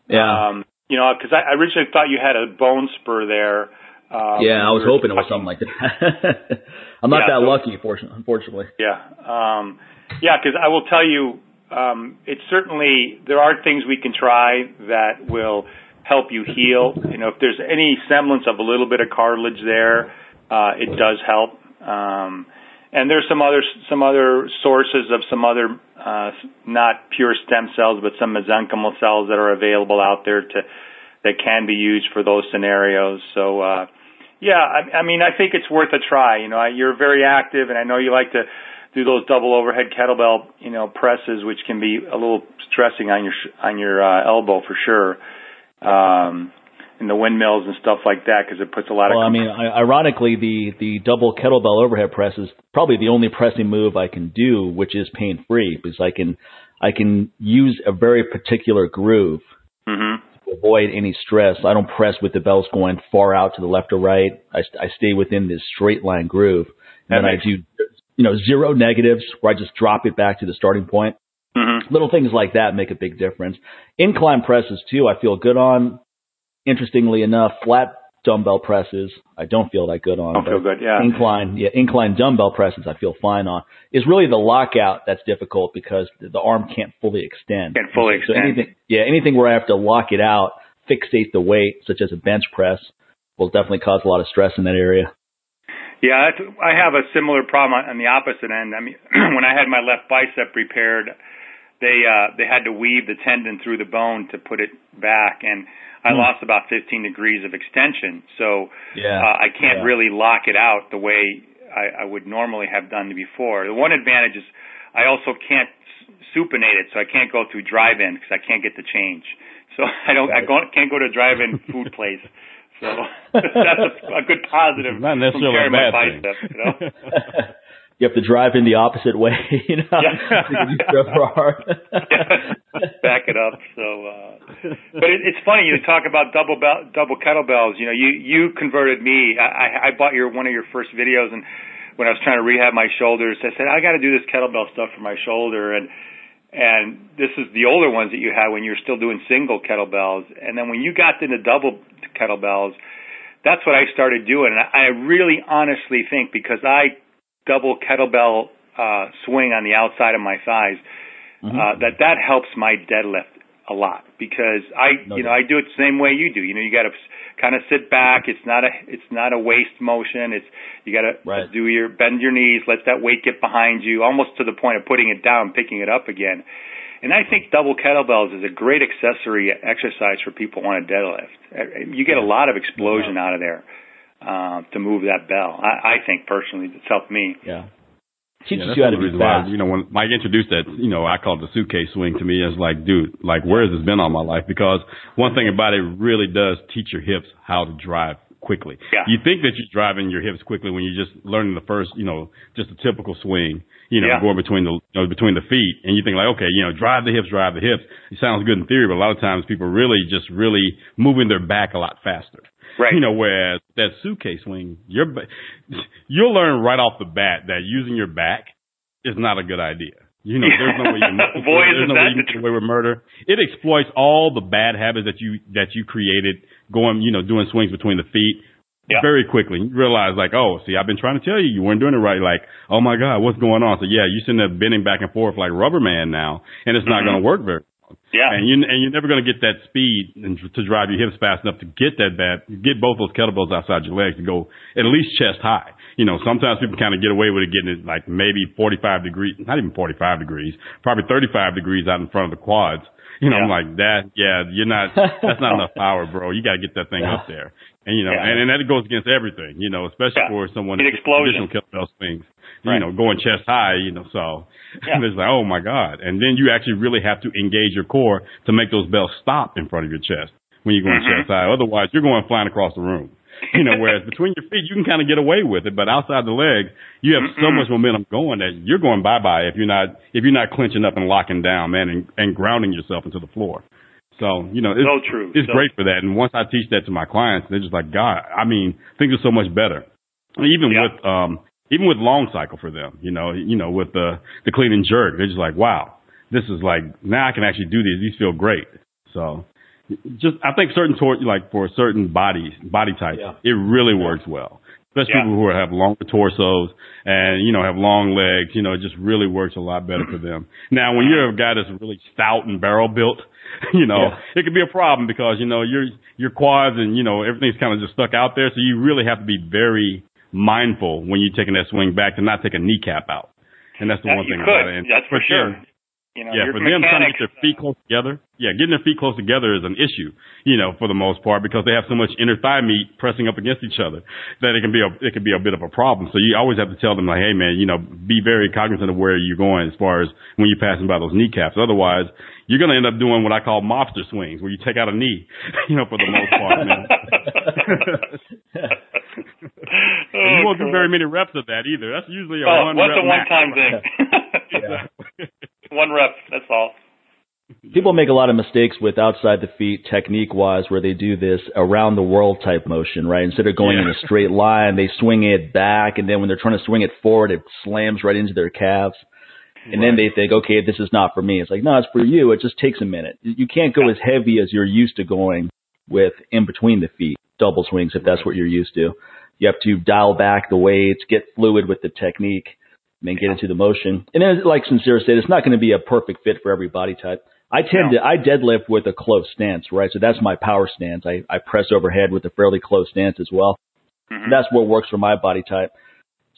Yeah. Um, you know, because I, I originally thought you had a bone spur there. Um, yeah, I was we hoping it was something like that. [LAUGHS] I'm not Yeah, that so- lucky, fortunately. Unfortunately. Yeah. Um, yeah, because I will tell you, um, it's certainly, there are things we can try that will help you heal. You know, if there's any semblance of a little bit of cartilage there, uh, it does help. Um, and there's some other, some other sources of some other, uh, not pure stem cells, but some mesenchymal cells that are available out there to, that can be used for those scenarios. So, uh, yeah, I, I mean, I think it's worth a try. You know, I, you're very active, and I know you like to do those double overhead kettlebell, you know, presses, which can be a little stressing on your sh- on your uh, elbow for sure. Um, and the windmills and stuff like that because it puts a lot of Well, I mean, I- ironically, the the double kettlebell overhead press is probably the only pressing move I can do, which is pain free because I can I can use a very particular groove hmm to avoid any stress. I don't press with the belts going far out to the left or right. I, I stay within this straight line groove, That and then I do you know, zero negatives where I just drop it back to the starting point. Mm-hmm. Little things like that make a big difference. Incline presses too, I feel good on. Interestingly enough, flat dumbbell presses, I don't feel that good on. Don't feel good, yeah. Incline, yeah, incline dumbbell presses, I feel fine on. Is really the lockout that's difficult because the arm can't fully extend. Can't fully so extend. Anything, yeah, anything where I have to lock it out, fixate the weight, such as a bench press, will definitely cause a lot of stress in that area. Yeah, that's, I have a similar problem on the opposite end. I mean, [CLEARS THROAT] when I had my left bicep repaired, they uh, they had to weave the tendon through the bone to put it back, and I Hmm. lost about 15 degrees of extension. So Yeah, uh, I can't yeah. really lock it out the way I, I would normally have done before. The one advantage is I also can't supinate it, so I can't go through drive-in because I can't get the change. So [LAUGHS] I don't, I go, can't go to a drive-in food place. So [LAUGHS] that's a, a good positive. Not necessarily a bad thing. bicep, you know? [LAUGHS] you have to drive in the opposite way, [LAUGHS] you know, Yeah. because you drove hard. back it up. So, uh, but it, it's funny you talk about double bell, double kettlebells. You know, you you converted me. I, I bought your one of your first videos, and when I was trying to rehab my shoulders, I said I got to do this kettlebell stuff for my shoulder, and and this is the older ones that you had when you were still doing single kettlebells, and then when you got into double kettlebells, that's what I started doing, and I, I really honestly think because I double kettlebell uh, swing on the outside of my thighs Mhm. uh, that that helps my deadlift a lot because I No you know doubt. I do it the same way you do. You know, you got to kind of sit back. It's not a it's not a waist motion. It's you got to Right. do your bend your knees, let that weight get behind you, almost to the point of putting it down, picking it up again. And I think double kettlebells is a great accessory exercise for people who want to deadlift. Uh, You get a lot of explosion out of there uh, to move that bell. I, I think personally, it's helped me. yeah. Teaches Yeah, that's you how to be reasons why, fast. you know, when Mike introduced that, you know, I called it the suitcase swing to me. It's like, dude, like, where has this been all my life? Because one thing about it really does teach your hips how to drive quickly. Yeah. You think that you're driving your hips quickly when you're just learning the first, you know, just a typical swing, you know, Yeah. going between the, you know, between the feet. And you think like, okay, you know, drive the hips, drive the hips. It sounds good in theory, but a lot of times people really just really moving their back a lot faster. Right. You know, whereas that suitcase swing, you're, ba- you'll learn right off the bat that using your back is not a good idea. You know, there's no way you [LAUGHS] can, Boy, there's no way you get away with murder. It exploits all the bad habits that you that you created going, you know, doing swings between the feet Yeah. very quickly. You realize like, oh, see, I've been trying to tell you, you weren't doing it right. Like, oh my God, what's going on? So yeah, you're sitting there bending back and forth like rubber man now, and it's not Mhm. going to work very Yeah. and you and you're never going to get that speed and to drive your hips fast enough to get that bad, get both those kettlebells outside your legs to go at least chest high. You know, sometimes people kind of get away with it getting it like maybe 45 degrees, not even 45 degrees, probably 35 degrees out in front of the quads. You know, I'm like that. Yeah, you're not. That's not enough [LAUGHS] power, bro. You got to get that thing up there. And you know, Yeah. and, and that goes against everything. You know, especially Yeah. for someone that traditional kettlebell swings. Right. You know, going chest high. You know, so Yeah. [LAUGHS] it's like, oh my god. And then you actually really have to engage your core to make those bells stop in front of your chest when you're going Mhm. chest high. Otherwise, you're going flying across the room. You know, whereas [LAUGHS] between your feet, you can kind of get away with it, but outside the leg, you have so Mm-mm. much momentum going that you're going bye bye if you're not if you're not clenching up and locking down, man, and, and grounding yourself into the floor. So you know, it's, So true. it's So- great for that. And once I teach that to my clients, they're just like, God, I mean, things are so much better. Even Yeah. with um, even with long cycle for them, you know, you know, with the the clean and jerk, they're just like, wow, this is like now I can actually do these. These feel great. So just I think certain tor- like for certain bodies, body types, Yeah. it really works well. Especially Yeah. people who have longer torsos and you know have long legs, you know, it just really works a lot better for them. Now, when you're a guy that's really stout and barrel built, [LAUGHS] you know, Yeah. it could be a problem because you know your your quads and you know everything's kind of just stuck out there. So you really have to be very mindful when you're taking that swing back to not take a kneecap out. And that's the That one thing could. about it. And That's for sure. them- You know, yeah, for them trying to get their feet close together. Yeah, getting their feet close together is an issue, you know, for the most part because they have so much inner thigh meat pressing up against each other that it can be a it can be a bit of a problem. So you always have to tell them like, hey man, you know, be very cognizant of where you're going as far as when you're passing by those kneecaps. Otherwise, you're going to end up doing what I call mobster swings, where you take out a knee, [LAUGHS] you know, for the most part, man. [LAUGHS] And you won't do oh, very many reps of that either. That's usually a Oh, one what's a one-time thing? [LAUGHS] Yeah. one rep. That's all. People make a lot of mistakes with outside the feet technique wise where they do this around the world type motion, right? Instead of going yeah. in a straight line, they swing it back and then when they're trying to swing it forward, it slams right into their calves. And right. then they think, okay, this is not for me. It's like, no, it's for you. It just takes a minute. You can't go as heavy as you're used to going with in between the feet, double swings if that's what you're used to. You have to dial back the weights, get fluid with the technique, and then get into the motion. And then, like Sincere said, it's not going to be a perfect fit for every body type. I tend to I deadlift with a close stance, right? So that's my power stance. I, I press overhead with a fairly close stance as well. Mm-hmm. That's what works for my body type.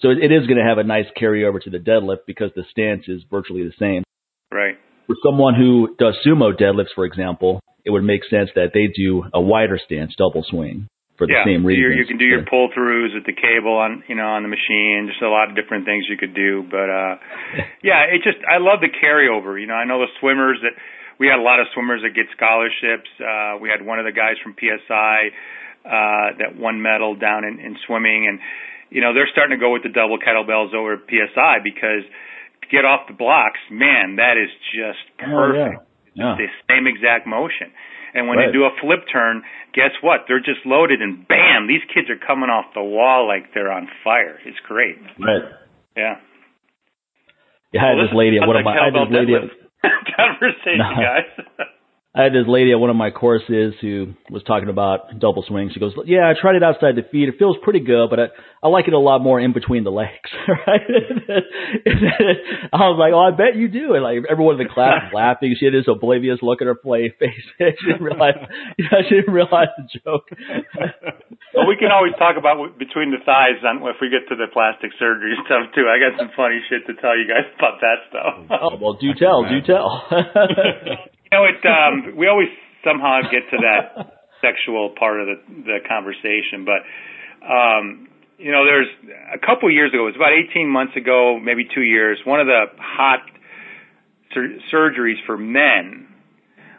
So it, it is going to have a nice carryover to the deadlift because the stance is virtually the same. Right. For someone who does sumo deadlifts, for example, it would make sense that they do a wider stance, double swing for the yeah, same reason. You can do your pull throughs with the cable on you know on the machine. Just a lot of different things you could do. But uh [LAUGHS] yeah, it just I love the carryover. You know, I know the swimmers that we had a lot of swimmers that get scholarships. Uh we had one of the guys from PSI uh that won medal down in, in swimming and you know, they're starting to go with the double kettlebells over PSI because to get off the blocks, man, that is just perfect. Oh, yeah. yeah. the same exact motion. And when right. they do a flip turn, guess what? They're just loaded and bam, these kids are coming off the wall like they're on fire. It's great. Right. Yeah. Yeah, I had this lady at one of my I had this lady at, [LAUGHS] conversation, [LAUGHS] no. guys. [LAUGHS] I had this lady at one of my courses who was talking about double swings. She goes, "Yeah, I tried it outside the feet. It feels pretty good, but I, I like it a lot more in between the legs." [LAUGHS] right? [LAUGHS] I was like, "Oh, I bet you do." And like everyone in the class was laughing. She had this oblivious look at her play [LAUGHS] face. she didn't realize, you know, she didn't realize the joke. well, we can always talk about between the thighs on if we get to the plastic surgery stuff too. I got some funny shit to tell you guys about that stuff. oh well, do tell, do tell. You know, it. Um, we always somehow get to that [LAUGHS] sexual part of the the conversation, but um, you know, there's a couple years ago. It was about 18 months ago, maybe two years. One of the hot sur- surgeries for men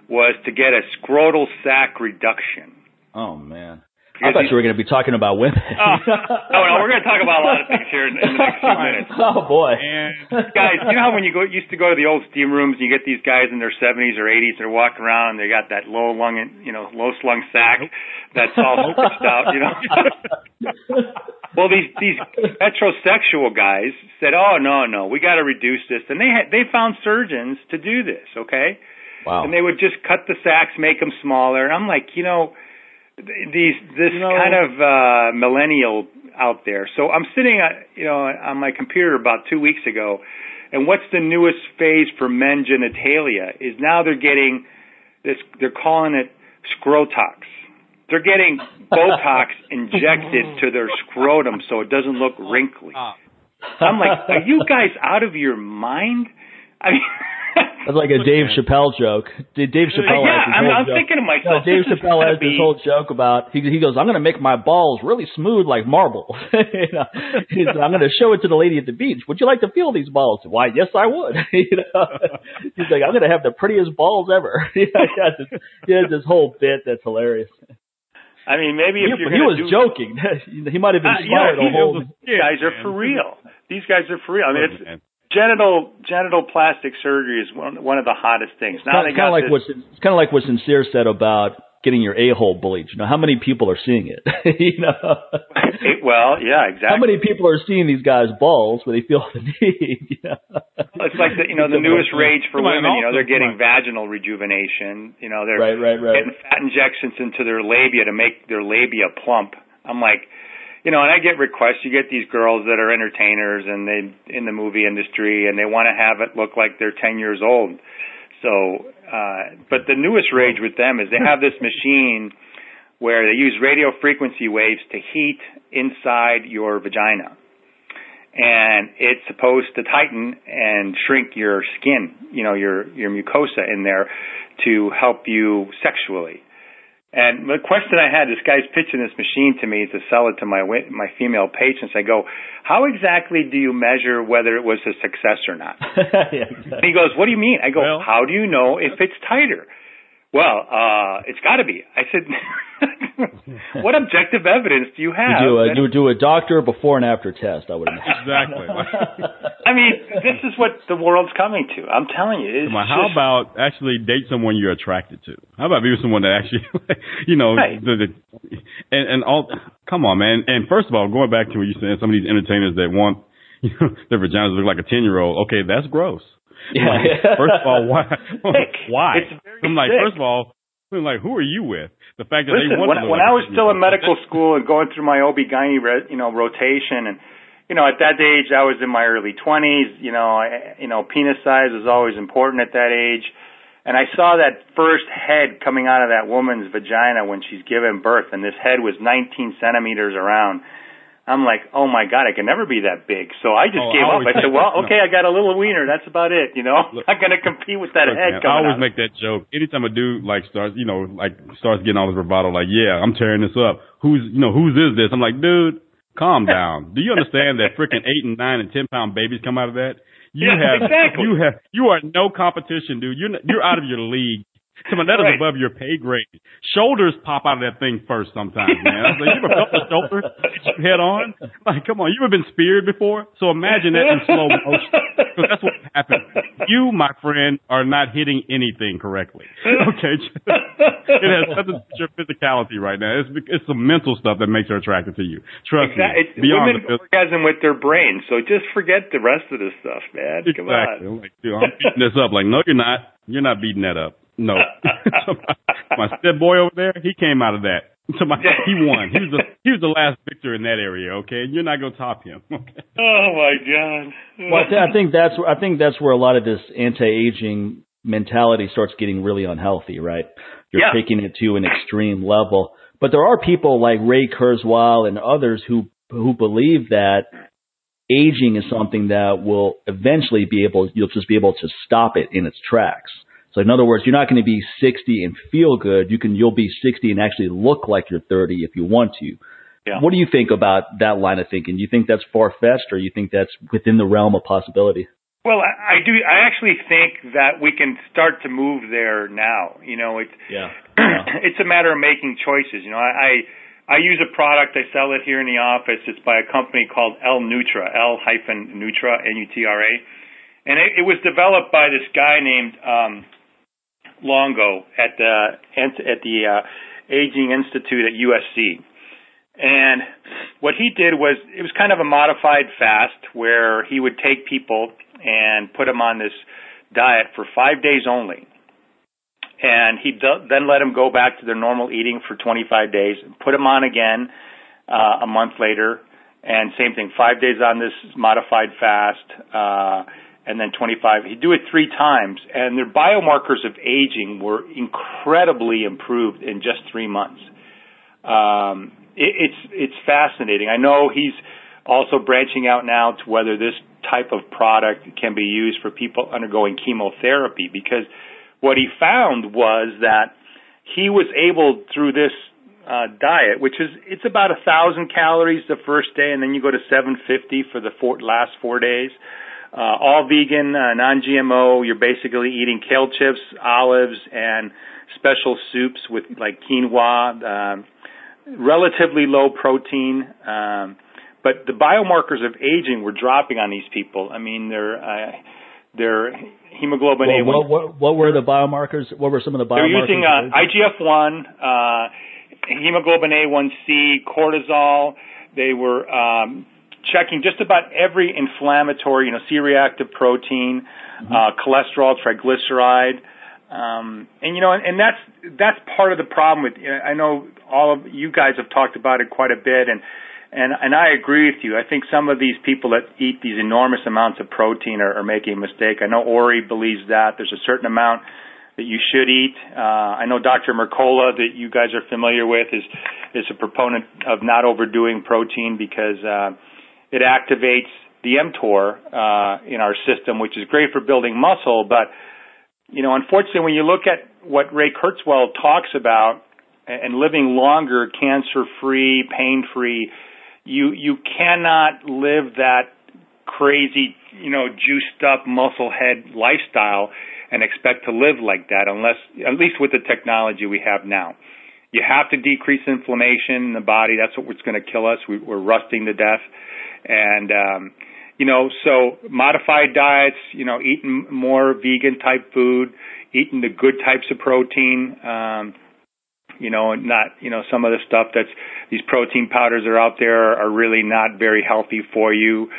was to get a scrotal sac reduction. Oh man. I thought you were going to be talking about women. oh, [LAUGHS] oh no, we're going to talk about a lot of things here in, in the next few [LAUGHS] minutes. Oh boy, and guys, you know how when you go used to go to the old steam rooms, and you get these guys in their 70s or 80s, they're walking around, and they got that low lung, you know, low slung sack that's all [LAUGHS] stretched out, you know. well, these these metrosexual guys said, "Oh no, no, we got to reduce this," and they had they found surgeons to do this. Okay. Wow. And they would just cut the sacks, make them smaller, and I'm like, you know these this you know, kind of uh, millennial out there. So I'm sitting, uh, you know, on my computer about two weeks ago, and what's the newest phase for men genitalia is now they're getting this. They're calling it scrotox. They're getting [LAUGHS] Botox injected to their scrotum so it doesn't look wrinkly. I'm like, are you guys out of your mind? I mean. [LAUGHS] That's like a Dave Chappelle joke. Dave Chappelle yeah, has this I'm, I'm joke. thinking to myself. No, Dave Chappelle has be... this whole joke about he he goes, I'm going to make my balls really smooth like marble. [LAUGHS] you know, he's, I'm going to show it to the lady at the beach. Would you like to feel these balls? Why, yes, I would. [LAUGHS] you know, he's like, I'm going to have the prettiest balls ever. [LAUGHS] he, has this, he has this whole bit that's hilarious. I mean, maybe if he, you're he was do... joking. he might have been uh, smart yeah, the whole. These guys are for real. These guys are for real. I mean, it's genital genital plastic surgery is one one of the hottest things. Now it's kind of like what it's kind of like what Sincere said about getting your a hole bleached. You know, how many people are seeing it? [LAUGHS] you know, well, yeah, exactly. How many people are seeing these guys' balls where they feel the [LAUGHS] need? You know? It's like the you know the newest rage for women. You know, they're getting vaginal rejuvenation. You know, they're right, right, right. getting fat injections into their labia to make their labia plump. I'm like you know, and I get requests. You get these girls that are entertainers and they in the movie industry, and they want to have it look like they're ten years old. So, uh, but the newest rage with them is they have this machine where they use radio frequency waves to heat inside your vagina. And it's supposed to tighten and shrink your skin, you know, your, your mucosa in there to help you sexually. And the question I had, this guy's pitching this machine to me to sell it to my my female patients. I go, how exactly do you measure whether it was a success or not? [LAUGHS] yeah, exactly. And he goes, what do you mean? I go, well, how do you know if it's tighter? Well, uh, it's got to be. I said, [LAUGHS] what objective evidence do you have? You do, a, you do a doctor before and after test, I would imagine. Exactly. [LAUGHS] I mean, this is what the world's coming to. I'm telling you. It's on, how just, about actually date someone you're attracted to? How about be with someone that actually, [LAUGHS] you know, Right. the, the, and, and all, come on, man. And first of all, going back to what you said, some of these entertainers that want, you know, their vaginas look like a 10 year old. Okay, that's gross. [LAUGHS] Yeah. Like, first of all, why? [LAUGHS] [LAUGHS] Why? I'm like, sick. first of all, I'm like, who are you with? The fact that Listen, they want when, to when I was still in medical school and going through my OB-GYN, you know, rotation and, you know, at that age I was in my early 20s, you know, I, you know, penis size was always important at that age. And I saw that first head coming out of that woman's vagina when she's given birth and this head was 19 centimeters around. I'm like, oh my god, I can never be that big. So I just Oh, gave I up. I said, well, okay, I got a little wiener. That's about it. You know, Look- [LAUGHS] I'm not going to compete with that Look, head man, I always out. make that joke. Anytime a dude like starts, you know, like starts getting all this bravado, like, yeah, I'm tearing this up. Who's, you know, whose is this? I'm like, dude, calm [LAUGHS] down. Do you understand that freaking eight and nine and ten pound babies come out of that? You Yeah, have, exactly. you have, you are no competition, dude. You're, you're out of your league. Come on, that is Right. above your pay grade. Shoulders pop out of that thing first sometimes, man. Like, you ever felt the shoulder head on? Like, come on, you ever been speared before? So imagine that in slow motion. Because that's what happened. You, my friend, are not hitting anything correctly. Okay, [LAUGHS] it has nothing to do with your physicality right now. It's it's some mental stuff that makes her attracted to you. Trust Exactly. me. It's, Beyond women the phys- orgasm with their brain, so just forget the rest of this stuff, man. Come on. Like, dude, I'm beating this up. Like, no, you're not. You're not beating that up. No. [LAUGHS] My, my step boy over there, he came out of that. So [LAUGHS] my, he won. He [LAUGHS] was the he was the last victor in that area. Okay, you're not gonna top him. Okay. Oh my god. Well, I, th- I think that's I think that's where a lot of this anti-aging mentality starts getting really unhealthy, right? You're Yeah. taking it to an extreme level. But there are people like Ray Kurzweil and others who who believe that aging is something that will eventually be able you'll just be able to stop it in its tracks. So in other words, you're not going to be 60 and feel good. You can you'll be 60 and actually look like you're 30 if you want to. Yeah. What do you think about that line of thinking? Do you think that's far fetched, or you think that's within the realm of possibility? Well, I, I do. I actually think that we can start to move there now. You know, it's Yeah. [CLEARS THROAT] it's a matter of making choices. You know, I, I I use a product. I sell it here in the office. It's by a company called L Nutra. L hyphen Nutra N U T R A, and it, it was developed by this guy named um, Longo at the at the uh, Aging Institute at USC. And what he did was it was kind of a modified fast where he would take people and put them on this diet for five days only. And he then let them go back to their normal eating for 25 days, put them on again uh, a month later, and same thing, five days on this modified fast, uh, and then 25. He'd do it three times, and their biomarkers of aging were incredibly improved in just three months. Um, it, it's it's fascinating. I know he's also branching out now to whether this type of product can be used for people undergoing chemotherapy because what he found was that he was able through this uh, diet, which is it's about a thousand calories the first day, and then you go to 750 for the four, last four days. Uh, all vegan, uh, non-GMO. You're basically eating kale chips, olives, and special soups with like quinoa. Um, relatively low protein. Um, but the biomarkers of aging were dropping on these people. I mean, their uh, their hemoglobin Well, A1 what, what, what were the biomarkers? What were some of the biomarkers? they're using uh, IGF-1, uh, hemoglobin A1C, cortisol. They were um, checking just about every inflammatory, you know, C-reactive protein, uh, cholesterol, triglyceride. Um, and you know, and, and that's that's part of the problem with. I know all of you guys have talked about it quite a bit, and and and I agree with you. I think some of these people that eat these enormous amounts of protein are, are making a mistake. I know Ori believes that there's a certain amount that you should eat. Uh, I know Dr. Mercola that you guys are familiar with is is a proponent of not overdoing protein because uh, it activates the mTOR uh, in our system, which is great for building muscle, but you know, unfortunately, when you look at what Ray Kurzweil talks about and living longer, cancer-free, pain-free, you you cannot live that crazy, you know, juiced up muscle head lifestyle and expect to live like that unless, at least with the technology we have now. You have to decrease inflammation in the body. That's what's going to kill us. We, we're rusting to death. And, um, you know, so modified diets, you know, eating more vegan type food, eating the good types of protein, um, you know, and not, you know, some of the stuff that's these protein powders that are out there are really not very healthy for you.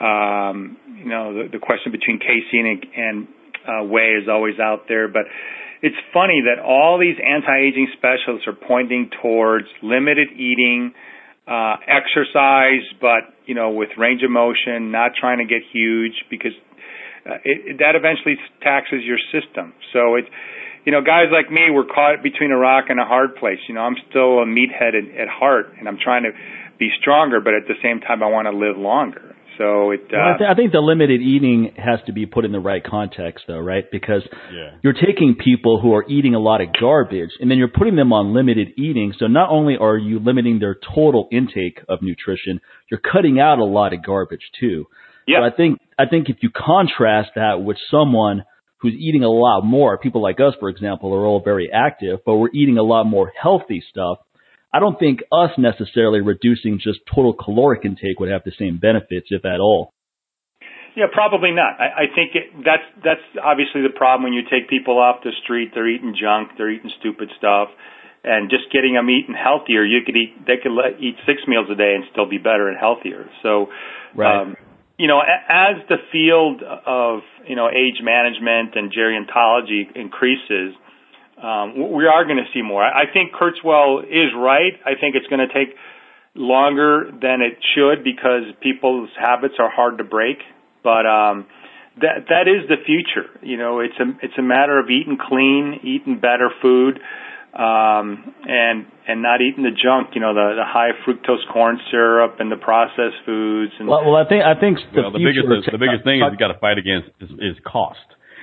Um, you know, the, the question between casein and, and uh, whey is always out there, but it's funny that all these anti-aging specialists are pointing towards limited eating, exercise, but you know, with range of motion, not trying to get huge because uh, it, that eventually taxes your system. So it's, you know, guys like me, we're caught between a rock and a hard place. You know, I'm still a meathead at, at heart, and I'm trying to be stronger, but at the same time, I want to live longer. So it. Uh, well, I, th- I, think the limited eating has to be put in the right context, though, right? Because yeah. you're taking people who are eating a lot of garbage, and then you're putting them on limited eating. So not only are you limiting their total intake of nutrition, you're cutting out a lot of garbage too. Yeah. So I think I think if you contrast that with someone who's eating a lot more, people like us, for example, are all very active, but we're eating a lot more healthy stuff I don't think us necessarily reducing just total caloric intake would have the same benefits, if at all. Yeah, probably not. I, I think it, that's that's obviously the problem when you take people off the street. They're eating junk. They're eating stupid stuff, and just getting them eating healthier. You could eat. They could let, eat six meals a day and still be better and healthier. So, right. um, you know, as the field of you know age management and gerontology increases, um, we are going to see more. I think Kurzweil is right. I think it's going to take longer than it should because people's habits are hard to break. But um, that that is the future. You know, it's a it's a matter of eating clean, eating better food, um, and and not eating the junk. You know, the the high fructose corn syrup and the processed foods. And well, well I think I think the, well, the biggest the, the biggest thing is you got to fight against is, is cost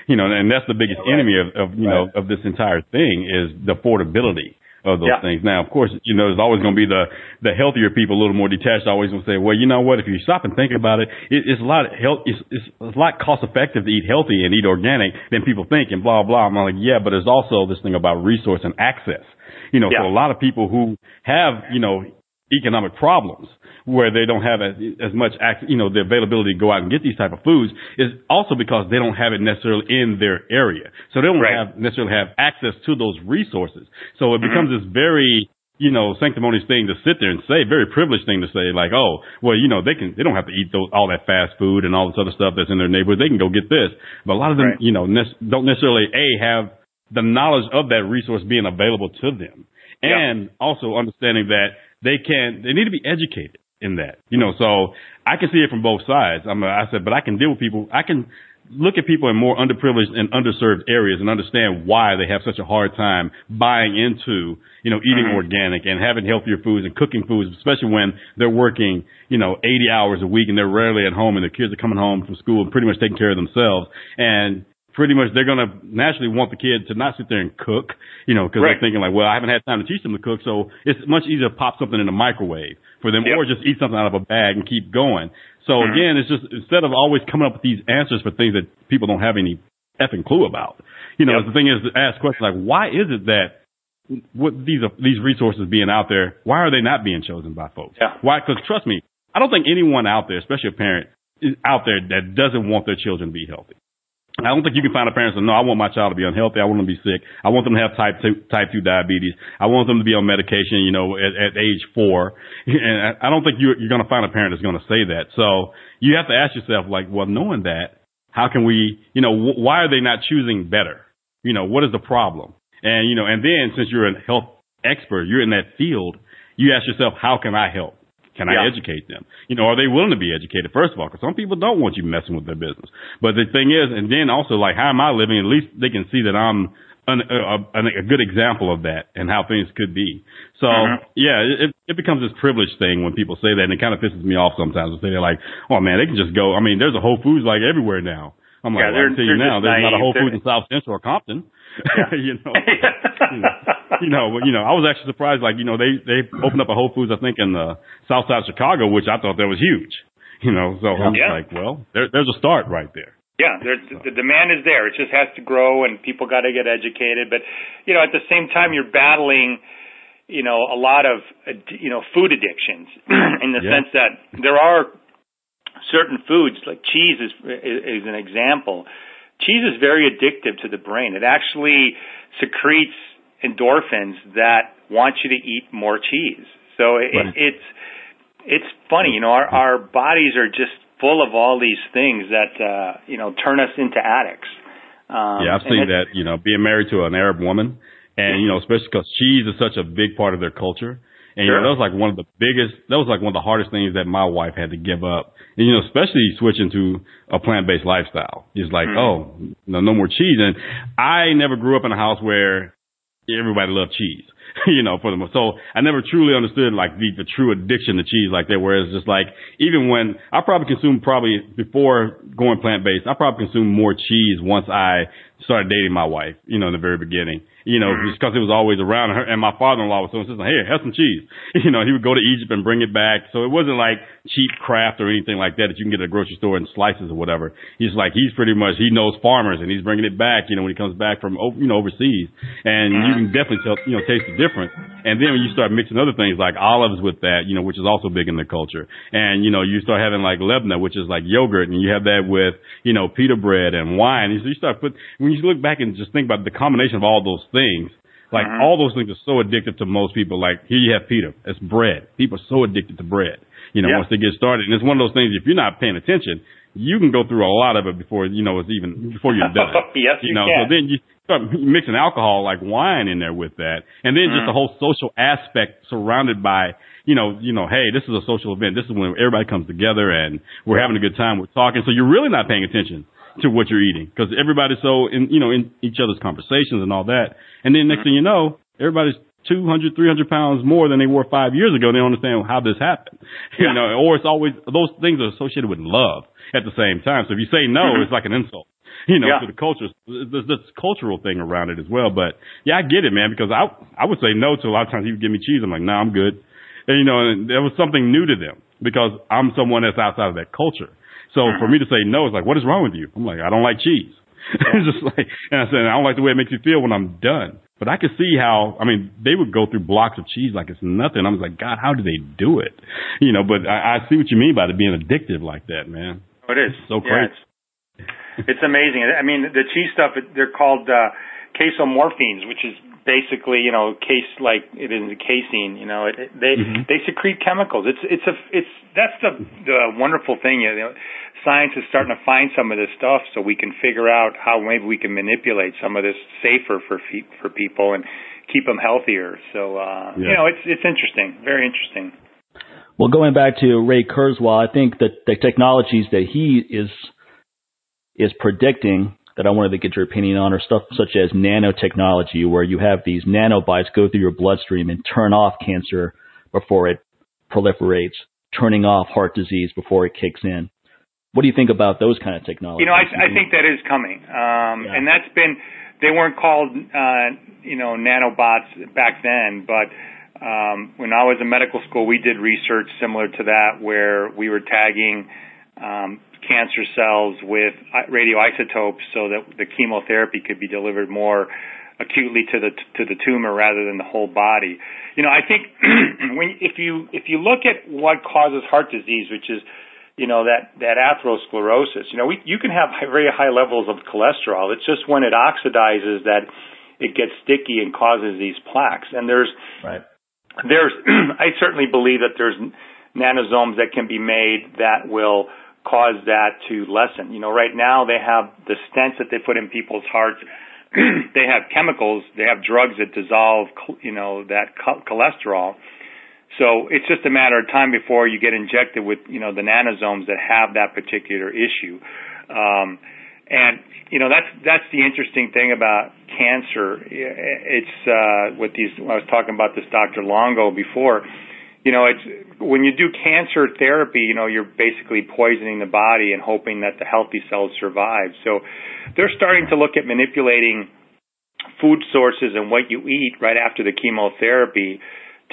you know, and that's the biggest right. enemy of, of you right. know of this entire thing is the affordability of those yeah. things. Now, of course, you know, there's always going to be the the healthier people, a little more detached. Always going to say, well, you know what? If you stop and think about it, it it's a lot of health. It's, it's a lot cost effective to eat healthy and eat organic than people think, and blah blah. I'm like, yeah, but there's also this thing about resource and access. You know, yeah. for a lot of people who have you know economic problems where they don't have as, as much, you know, the availability to go out and get these type of foods is also because they don't have it necessarily in their area. So they don't right. have necessarily have access to those resources. So it becomes mm-hmm. this very, you know, sanctimonious thing to sit there and say, very privileged thing to say, like, oh, well, you know, they can, they don't have to eat those, all that fast food and all this other stuff that's in their neighborhood. They can go get this. But a lot of them, right. you know, ne- don't necessarily, A, have the knowledge of that resource being available to them. And yeah. also understanding that they can, they need to be educated in that. You know, so I can see it from both sides. I'm, I said, but I can deal with people. I can look at people in more underprivileged and underserved areas and understand why they have such a hard time buying into, you know, eating mm-hmm. organic and having healthier foods and cooking foods, especially when they're working, you know, 80 hours a week and they're rarely at home and their kids are coming home from school and pretty much taking care of themselves. And pretty much they're going to naturally want the kid to not sit there and cook, you know, because right. they're thinking like, well, I haven't had time to teach them to cook, so it's much easier to pop something in the microwave for them, yep. or just eat something out of a bag and keep going. So mm-hmm. again, it's just instead of always coming up with these answers for things that people don't have any effing clue about, you know, yep. the thing is to ask questions like, why is it that what these are, these resources being out there, why are they not being chosen by folks? Yeah. Why? Because trust me, I don't think anyone out there, especially a parent, is out there that doesn't want their children to be healthy. I don't think you can find a parent that no, I want my child to be unhealthy. I want them to be sick. I want them to have type two type two diabetes. I want them to be on medication, you know, at, at age four. [LAUGHS] And I don't think you're, you're going to find a parent that's going to say that. So you have to ask yourself, like, well, knowing that, how can we, you know, wh- why are they not choosing better? You know, what is the problem? And you know, and then since you're a health expert, you're in that field, you ask yourself, how can I help? Can yeah. I educate them? You know, are they willing to be educated? First of all, because some people don't want you messing with their business. But the thing is, and then also like, how am I living? At least they can see that I'm an, a, a, good example of that and how things could be. So mm-hmm. yeah, it, it becomes this privilege thing when people say that, and it kind of pisses me off sometimes. They're like, "Oh man, they can just go." I mean, there's a Whole Foods like everywhere now. I'm like, yeah, well, I tell you now, there's not a Whole Foods in South Central or Compton. [LAUGHS] [LAUGHS] You know, you know, you know, you know, I was actually surprised. Like, you know, they they opened up a Whole Foods, I think, in the South Side of Chicago, which I thought that was huge. You know, so I'm yeah. like, well, there, there's a start right there. Yeah, there's, the demand is there. It just has to grow, and people got to get educated. But you know, at the same time, you're battling, you know, a lot of you know food addictions [CLEARS THROAT] in the yeah. sense that there are certain foods like cheese is is an example. Cheese is very addictive to the brain. It actually secretes endorphins that want you to eat more cheese. So it, right. it's it's funny, you know, our our bodies are just full of all these things that uh, you know turn us into addicts. Um, yeah, I've seen that. You know, being married to an Arab woman, and you know, especially because cheese is such a big part of their culture. And sure. you know, that was like one of the biggest. That was like one of the hardest things that my wife had to give up. And you know, especially switching to a plant-based lifestyle. It's like, mm-hmm. oh, no, no more cheese. And I never grew up in a house where everybody loved cheese. [LAUGHS] you know, for the most. So I never truly understood like the, the true addiction to cheese like that. Whereas just like even when I probably consumed probably before going plant based, I probably consumed more cheese once I started dating my wife. You know, in the very beginning you know, mm-hmm. just because it was always around. Her, and my father-in-law was so insistent, hey, have some cheese. [LAUGHS] You know, he would go to Egypt and bring it back. So it wasn't like cheap Kraft or anything like that that you can get at a grocery store in slices or whatever. He's like, he's pretty much, he knows farmers and he's bringing it back, you know, when he comes back from, you know, overseas. And mm-hmm. you can definitely tell, you know, taste the difference. And then when you start mixing other things like olives with that, you know, which is also big in the culture. And, you know, you start having like lebna, which is like yogurt, and you have that with, you know, pita bread and wine. And so you start put, when you look back and just think about the combination of all those things, like mm-hmm. all those things are so addictive to most people. Like here you have pita, it's bread. People are so addicted to bread. You know, yeah. once they get started, and it's one of those things. If you're not paying attention, you can go through a lot of it before you know it's even before you're done. [LAUGHS] yes, you, you know. Can. So then you start mixing alcohol like wine in there with that, and then mm-hmm. just the whole social aspect surrounded by you know, you know, hey, this is a social event. This is when everybody comes together and we're having a good time. We're talking. So you're really not paying attention to what you're eating because everybody's so in, you know, in each other's conversations and all that. And then next thing you know, everybody's 200, 300 pounds more than they were five years ago. They don't understand how this happened, [LAUGHS] you know, or it's always, those things are associated with love at the same time. So if you say no, mm-hmm. it's like an insult, you know, yeah. to the culture. There's this cultural thing around it as well. But yeah, I get it, man, because I, I would say no to a lot of times he would give me cheese. I'm like, no, nah, I'm good. And, you know, and there was something new to them because I'm someone that's outside of that culture. So mm-hmm. for me to say no, it's like, what is wrong with you? I'm like, I don't like cheese. [LAUGHS] it's just like, and I said, I don't like the way it makes you feel when I'm done. But I could see how, I mean, they would go through blocks of cheese like it's nothing. I was like, God, how do they do it? You know, but I, I see what you mean by it being addictive like that, man. Oh, it is. It's so crazy. Yeah, it's, it's amazing. I mean, the cheese stuff, they're called, uh, casomorphins, which is basically, you know, case like it is casein. You know, it, it, they mm-hmm. they secrete chemicals. It's it's a it's that's the the wonderful thing. You know, science is starting to find some of this stuff, so we can figure out how maybe we can manipulate some of this safer for for people and keep them healthier. So uh, yeah. you know, it's it's interesting, very interesting. Well, going back to Ray Kurzweil, I think that the technologies that he is is predicting that I wanted to get your opinion on are stuff such as nanotechnology, where you have these nanobots go through your bloodstream and turn off cancer before it proliferates, turning off heart disease before it kicks in. What do you think about those kind of technologies? You know, I, I think that is coming, um, yeah. and that's been. They weren't called, uh, you know, nanobots back then, but um, when I was in medical school, we did research similar to that, where we were tagging um, cancer cells with radioisotopes so that the chemotherapy could be delivered more acutely to the to the tumor rather than the whole body. You know, I think [CLEARS THROAT] when if you if you look at what causes heart disease, which is you know that that atherosclerosis, you know, we, you can have very high levels of cholesterol. It's just when it oxidizes that it gets sticky and causes these plaques. And there's right. there's [CLEARS THROAT] I certainly believe that there's nanosomes that can be made that will cause that to lessen. You know, right now they have the stents that they put in people's hearts. [CLEARS THROAT] they have chemicals, they have drugs that dissolve, you know, that cholesterol. So it's just a matter of time before you get injected with, you know, the nanosomes that have that particular issue. Um, and you know that's that's the interesting thing about cancer. It's uh, with these. I was talking about this Dr. Longo before you know, it's when you do cancer therapy, you know, you're basically poisoning the body and hoping that the healthy cells survive. So they're starting to look at manipulating food sources and what you eat right after the chemotherapy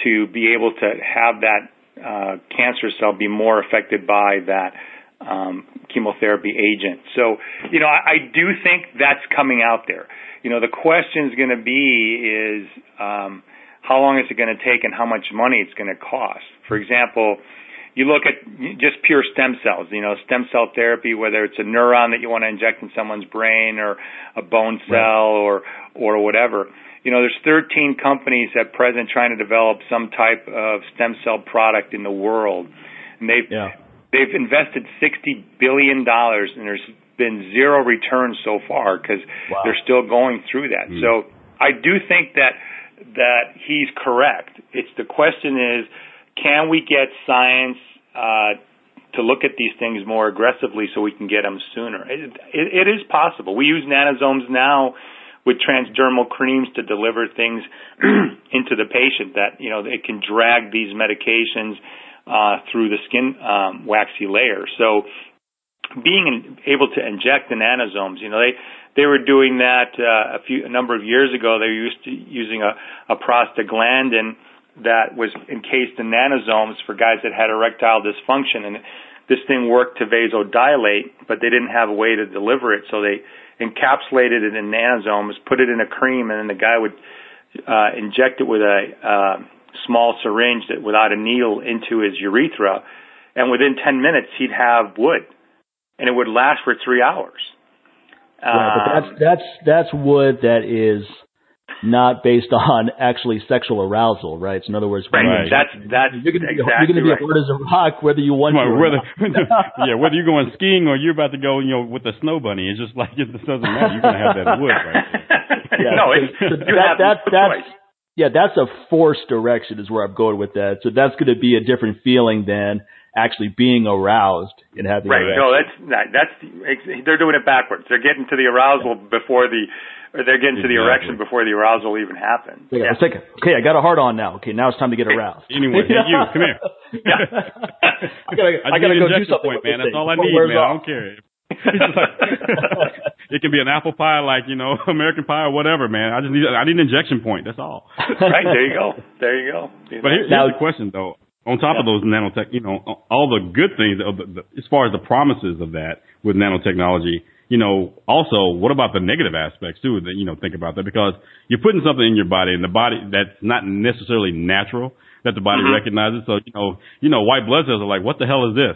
to be able to have that uh, cancer cell be more affected by that um, chemotherapy agent. So, you know, I, I do think that's coming out there. You know, the question is going to be is um, how long is it going to take and how much money it's going to cost. For example, you look at just pure stem cells, you know, stem cell therapy, whether it's a neuron that you want to inject in someone's brain or a bone cell right. or, or whatever. You know, there's 13 companies at present trying to develop some type of stem cell product in the world. And they've, yeah. they've invested 60 billion dollars and there's been zero return so far because wow. they're still going through that. Mm. So I do think that, that he's correct. It's the question is, can we get science uh, to look at these things more aggressively so we can get them sooner? It, it, it is possible. We use nanosomes now with transdermal creams to deliver things [CLEARS THROAT] into the patient that you know it can drag these medications uh, through the skin um, waxy layer. So being in, able to inject the nanosomes, you know, they they were doing that uh, a few a number of years ago. They were used to using a, a prostaglandin that was encased in nanosomes for guys that had erectile dysfunction. And this thing worked to vasodilate, but they didn't have a way to deliver it. So they encapsulated it in nanosomes, put it in a cream, and then the guy would uh, inject it with a uh, small syringe that, without a needle into his urethra. And within 10 minutes, he'd have wood. And it would last for three hours. Right, but that's um, that's that's wood that is not based [LAUGHS] on actually sexual arousal, right? So in other words, right. right. That's that's you're going to be, exactly you're going to be right. hard as a rock whether you want on, to. Whether, [LAUGHS] yeah, whether you're going skiing or you're about to go, you know, with the snow bunny, it's just like [LAUGHS] it doesn't matter. You're going to have that wood, right? yeah, no, it's, so you that, have that, that's yeah, that's a forced direction is where I'm going with that. So that's going to be a different feeling than actually being aroused and having right. No, that's that's they're doing it backwards. They're getting to the arousal before the or they're getting to the erection before the arousal even happens. Yeah, yeah. Second. Okay, I got a hard on now. Okay, now it's time to get aroused. Anyway, hey, you, come here. [LAUGHS] Yeah. [LAUGHS] I gotta, I, I gotta go do something. Point, man. That's all I oh, need, man. I don't care. [LAUGHS] it can be an apple pie, like you know, American pie or whatever, man. I just need I need an injection point. That's all. right there you go. There you go. You but here's now, the question, though. On top yeah. of those nanotech, you know, all the good things, the, the, as far as the promises of that with nanotechnology, you know, also, what about the negative aspects too? That you know, think about that because you're putting something in your body, and the body that's not necessarily natural that the body mm-hmm. recognizes. So you know, you know, white blood cells are like, what the hell is this?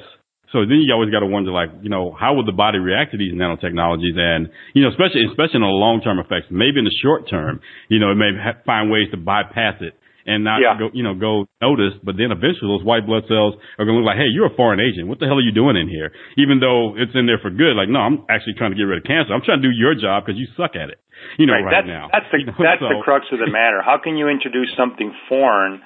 So then you always got to wonder, like, you know, how would the body react to these nanotechnologies? And you know, especially especially in the long term effects. Maybe in the short term, you know, it may ha- find ways to bypass it and not yeah. go, you know, go noticed. But then eventually those white blood cells are going to look like, hey, you're a foreign agent. What the hell are you doing in here? Even though it's in there for good. Like, no, I'm actually trying to get rid of cancer. I'm trying to do your job because you suck at it. You know, right, right that's, now. That's the, [LAUGHS] you know, that's so. the crux of the [LAUGHS] matter. How can you introduce something foreign?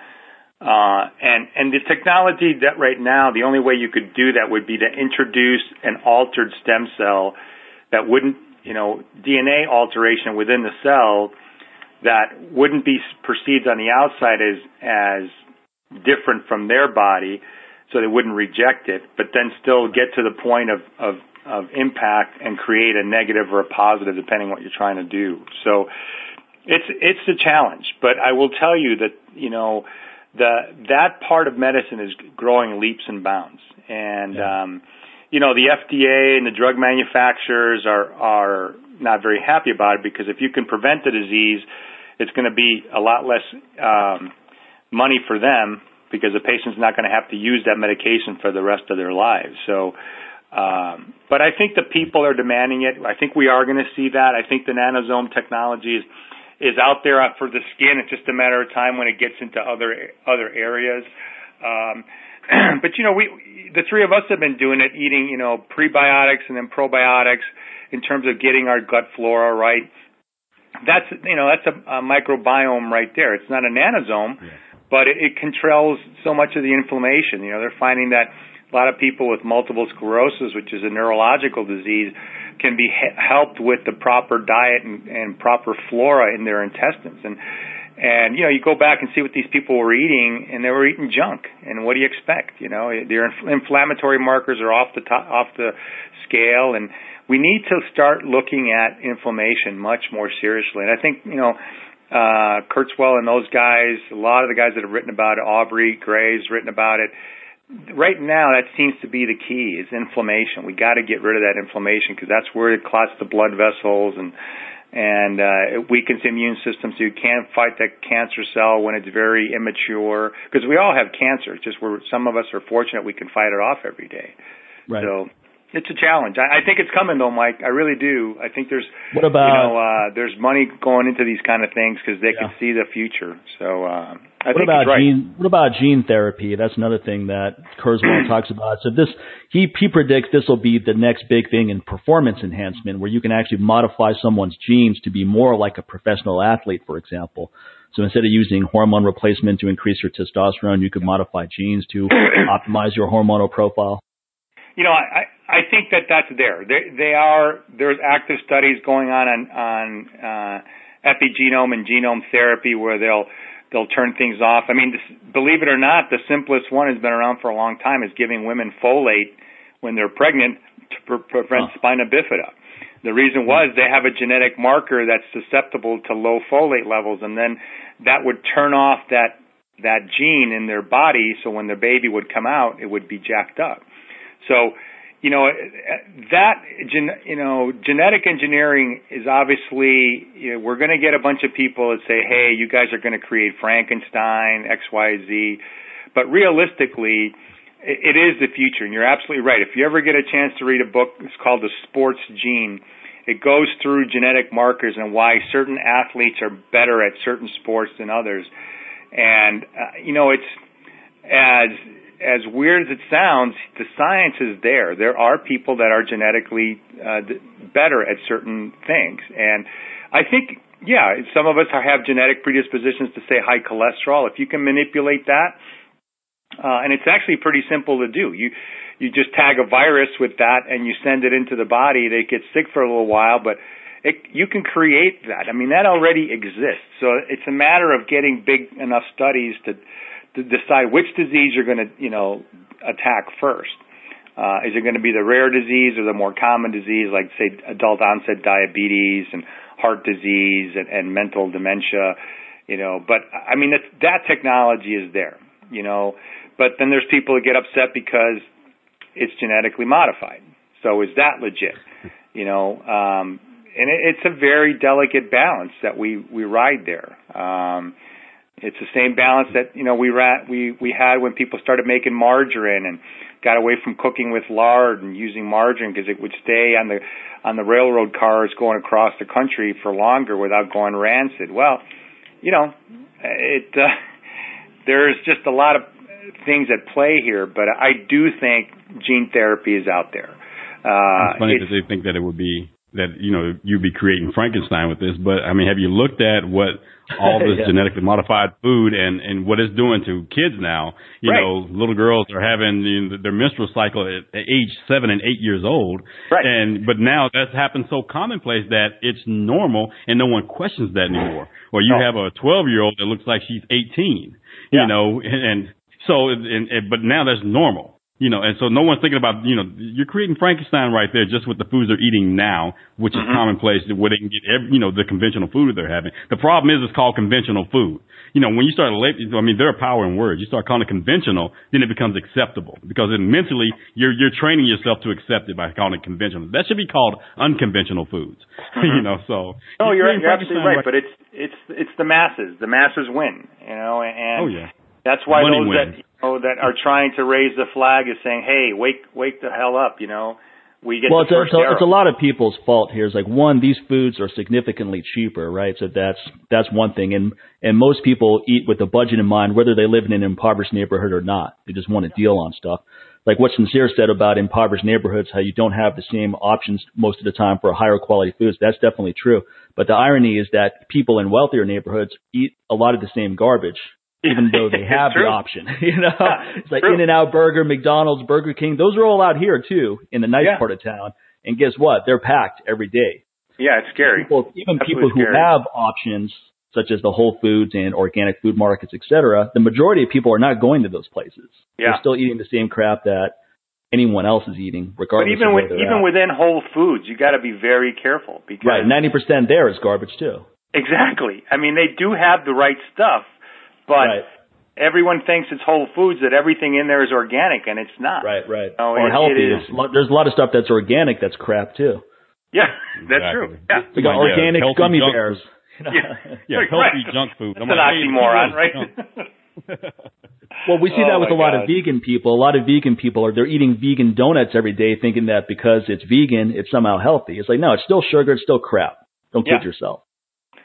Uh, and, and the technology that right now, the only way you could do that would be to introduce an altered stem cell that wouldn't, you know, DNA alteration within the cell that wouldn't be perceived on the outside as as different from their body, so they wouldn't reject it, but then still get to the point of of of impact and create a negative or a positive depending what you're trying to do. So it's it's a challenge, but I will tell you that you know the that part of medicine is growing leaps and bounds, and yeah. um, you know the FDA and the drug manufacturers are are not very happy about it because if you can prevent the disease, it's going to be a lot less um, money for them because the patient's not going to have to use that medication for the rest of their lives. So, um, but I think the people are demanding it. I think we are going to see that. I think the nanosome technology is is out there for the skin. It's just a matter of time when it gets into other other areas. Um, [CLEARS THROAT] but you know, we the three of us have been doing it, eating you know prebiotics and then probiotics in terms of getting our gut flora right that's you know that's a, a microbiome right there. It's not a nanosome, yeah. but it, it controls so much of the inflammation. You know, they're finding that a lot of people with multiple sclerosis, which is a neurological disease, can be he- helped with the proper diet and, and proper flora in their intestines. And and you know, you go back and see what these people were eating, and they were eating junk. And what do you expect? You know, their inf- inflammatory markers are off the top, off the scale, and we need to start looking at inflammation much more seriously. And I think, you know, uh, Kurzweil and those guys, a lot of the guys that have written about it, Aubrey Grey's written about it, right now that seems to be the key is inflammation. We got to get rid of that inflammation because that's where it clots the blood vessels and and uh, it weakens the immune system, so you can't fight that cancer cell when it's very immature. Because we all have cancer, it's just where some of us are fortunate we can fight it off every day. Right. So it's a challenge. I, I think it's coming though, Mike. I really do. I think there's what about you know uh, there's money going into these kind of things because they yeah. can see the future. So uh, I what think about right. gene? What about gene therapy? That's another thing that Kurzweil [CLEARS THROAT] talks about. So this he he predicts this will be the next big thing in performance enhancement, where you can actually modify someone's genes to be more like a professional athlete, for example. So instead of using hormone replacement to increase your testosterone, you could modify genes to [CLEARS THROAT] optimize your hormonal profile. You know, I, I think that that's there. They, they are there's active studies going on on, on uh, epigenome and genome therapy where they'll they'll turn things off. I mean, this, believe it or not, the simplest one has been around for a long time is giving women folate when they're pregnant to pre- prevent huh. spina bifida. The reason was they have a genetic marker that's susceptible to low folate levels, and then that would turn off that that gene in their body, so when their baby would come out, it would be jacked up. So you know that you know genetic engineering is obviously you know, we're going to get a bunch of people that say hey you guys are going to create frankenstein xyz but realistically it is the future and you're absolutely right. If you ever get a chance to read a book it's called the sports gene. It goes through genetic markers and why certain athletes are better at certain sports than others. And uh, you know it's as as weird as it sounds, the science is there. There are people that are genetically uh, better at certain things, and I think, yeah, some of us have genetic predispositions to say high cholesterol. If you can manipulate that, uh, and it's actually pretty simple to do. You you just tag a virus with that, and you send it into the body. They get sick for a little while, but it, you can create that. I mean, that already exists. So it's a matter of getting big enough studies to to decide which disease you're going to, you know, attack first. Uh, is it going to be the rare disease or the more common disease, like say adult onset diabetes and heart disease and, and mental dementia? You know, but I mean that that technology is there. You know, but then there's people that get upset because it's genetically modified. So is that legit? [LAUGHS] You know, um, and it, it's a very delicate balance that we we ride there. Um, it's the same balance that you know we rat we we had when people started making margarine and got away from cooking with lard and using margarine because it would stay on the on the railroad cars going across the country for longer without going rancid. Well, you know, it uh, [LAUGHS] there's just a lot of things at play here, but I do think gene therapy is out there. Uh, it's funny that they think that it would be that you know you'd be creating Frankenstein with this, but I mean, have you looked at what all this [LAUGHS] yeah. genetically modified food and and what it's doing to kids now? You right. know, little girls are having you know, their menstrual cycle at age seven and eight years old, right. and but now that's happened so commonplace that it's normal and no one questions that anymore. Or you no. have a twelve year old that looks like she's eighteen, yeah. you know, and, and so and, and but now that's normal. You know, and so no one's thinking about, you know, you're creating Frankenstein right there just with the foods they're eating now, which is mm-hmm. commonplace where they can get, every, you know, the conventional food they're having. The problem is it's called conventional food. You know, when you start, I mean, there are power in words. You start calling it conventional, then it becomes acceptable because then mentally you're, you're training yourself to accept it by calling it conventional. That should be called unconventional foods. [LAUGHS] Mm-hmm. you know, so. No, you're, you're absolutely right, right, but it's, it's, it's the masses. The masses win, you know, and. Oh, yeah. That's why Money those wins. that know, that are trying to raise the flag is saying, "Hey, wake wake the hell up!" You know, we get well, the it's, a, first it's, a, it's a lot of people's fault here. It's like one, these foods are significantly cheaper, right? So that's that's one thing, and and most people eat with a budget in mind, whether they live in an impoverished neighborhood or not. They just want to deal on stuff. Like what Sincere said about impoverished neighborhoods, how you don't have the same options most of the time for higher quality foods. That's definitely true. But the irony is that people in wealthier neighborhoods eat a lot of the same garbage even though they [LAUGHS] have the option. [LAUGHS] You know, yeah, it's like. In and Out Burger, McDonald's, Burger King. Those are all out here too, in the nice Yeah. part of town. And guess what? They're packed every day. Yeah, it's scary. People, even Absolutely people who scary. have options such as the Whole Foods and organic food markets, etc. the majority of people are not going to those places. Yeah. They're still eating the same crap that anyone else is eating, But regardless even of where with, even at. within Whole Foods, you got to be very careful because right, ninety percent there is garbage too. exactly. I mean, they do have the right stuff, but right. everyone thinks it's Whole Foods that everything in there is organic, and it's not. Right, right. You know, or it- healthy. it is- There's, there's a lot of stuff that's organic that's crap too. Yeah, that's Exactly. true. Yeah. We got Like, yeah, organic healthy gummy junk bears. Yeah. [LAUGHS] Yeah, healthy right. junk food. That's I'm an like, hey, oxymoron, it's right? Well, we see Oh that with a lot God. of vegan people. A lot of vegan people are they're eating vegan donuts every day, thinking that because it's vegan, it's somehow healthy. It's like no, it's still sugar, it's still crap. Don't kid yourself.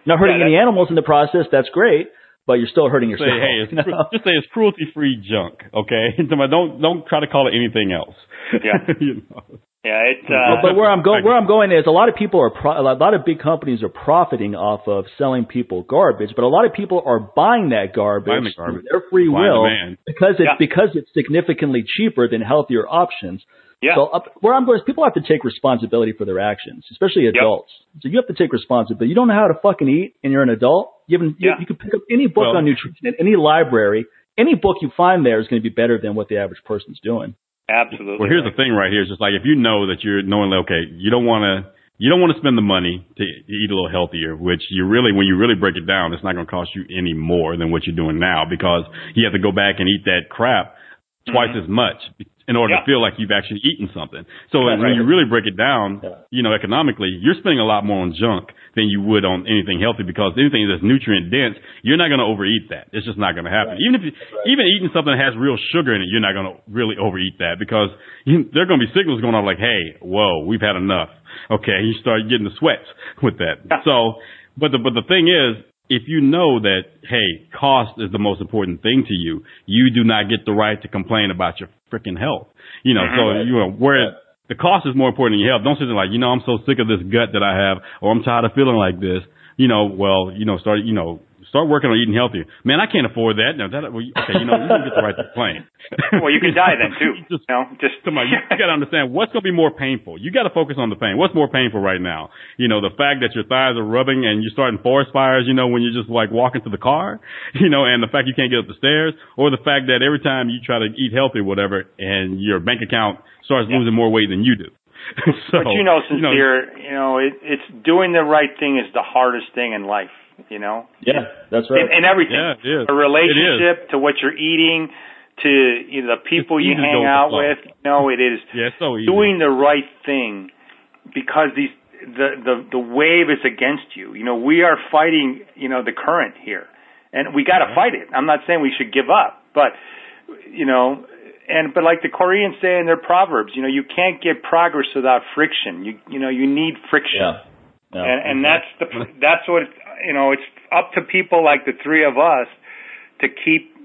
Not hurting Yeah, any animals in the process. That's great, but you're still hurting say, yourself. hey, it's, you [LAUGHS] cru- just say it's cruelty free junk, okay? [LAUGHS] don't don't try to call it anything else. Yeah. [LAUGHS] you know? Yeah, it's uh, but where I'm going, where I'm going is a lot of people are pro- a lot of big companies are profiting off of selling people garbage, but a lot of people are buying that garbage, Buying the garbage. their free Supply and will demand. because it's Yeah. because it's significantly cheaper than healthier options. yeah. So up, where I'm going is people have to take responsibility for their actions, especially adults. So you have to take responsibility. You don't know how to fucking eat, and you're an adult. You, haven't, you, Yeah. you can pick up any book Well- on nutrition in any library. Any book you find there is going to be better than what the average person's doing. Absolutely. Well, here's right. the thing right here. It's just like if you know that you're knowing, okay, you don't want to, you don't want to spend the money to eat a little healthier, which you really, when you really break it down, it's not going to cost you any more than what you're doing now because you have to go back and eat that crap twice mm-hmm. as much in order Yeah. to feel like you've actually eaten something. So Right, when right. you really break it down, Yeah. you know, economically, you're spending a lot more on junk than you would on anything healthy because anything that's nutrient dense, you're not going to overeat that. It's just not going to happen. Right. Even if you, even eating something that has real sugar in it, you're not going to really overeat that because you, there are going to be signals going off like, hey, whoa, we've had enough. Okay, you start getting the sweats with that. Yeah. So, but the but the thing is, if you know that hey, cost is the most important thing to you, you do not get the right to complain about your freaking health. You know, so mm-hmm. you know where the cost is more important than your health. Don't sit there like, you know, I'm so sick of this gut that I have, or I'm tired of feeling like this. You know, well, you know, start, you know, start working on eating healthier. Man, I can't afford that. No, that, well, okay, you know, you don't get the right to complain. [LAUGHS] well, you can die then too. [LAUGHS] Just- you know, just Come on, you, you got to understand what's going to be more painful. You got to focus on the pain. What's more painful right now? You know, the fact that your thighs are rubbing and you're starting forest fires. You know, when you're just like walking to the car. [LAUGHS] You know, and the fact you can't get up the stairs, or the fact that every time you try to eat healthy, or whatever, and your bank account starts Yeah. losing more weight than you do. so, but you know, sincere, you know, it, it's doing the right thing is the hardest thing in life. You know, Yeah, that's right. And, in everything, Yeah, it is. a relationship to what you're eating, to you know, the people It's you hang go with the out with. You know, it is yeah, so easy. doing the right thing because these the the the wave is against you. You know, we are fighting. You know, the current here, and we got to fight it. I'm not saying we should give up, but you know. And but like the Koreans say in their proverbs, you know, you can't get progress without friction. You you know, you need friction yeah. Yeah. and and mm-hmm. that's the that's what you know it's up to people like the three of us to keep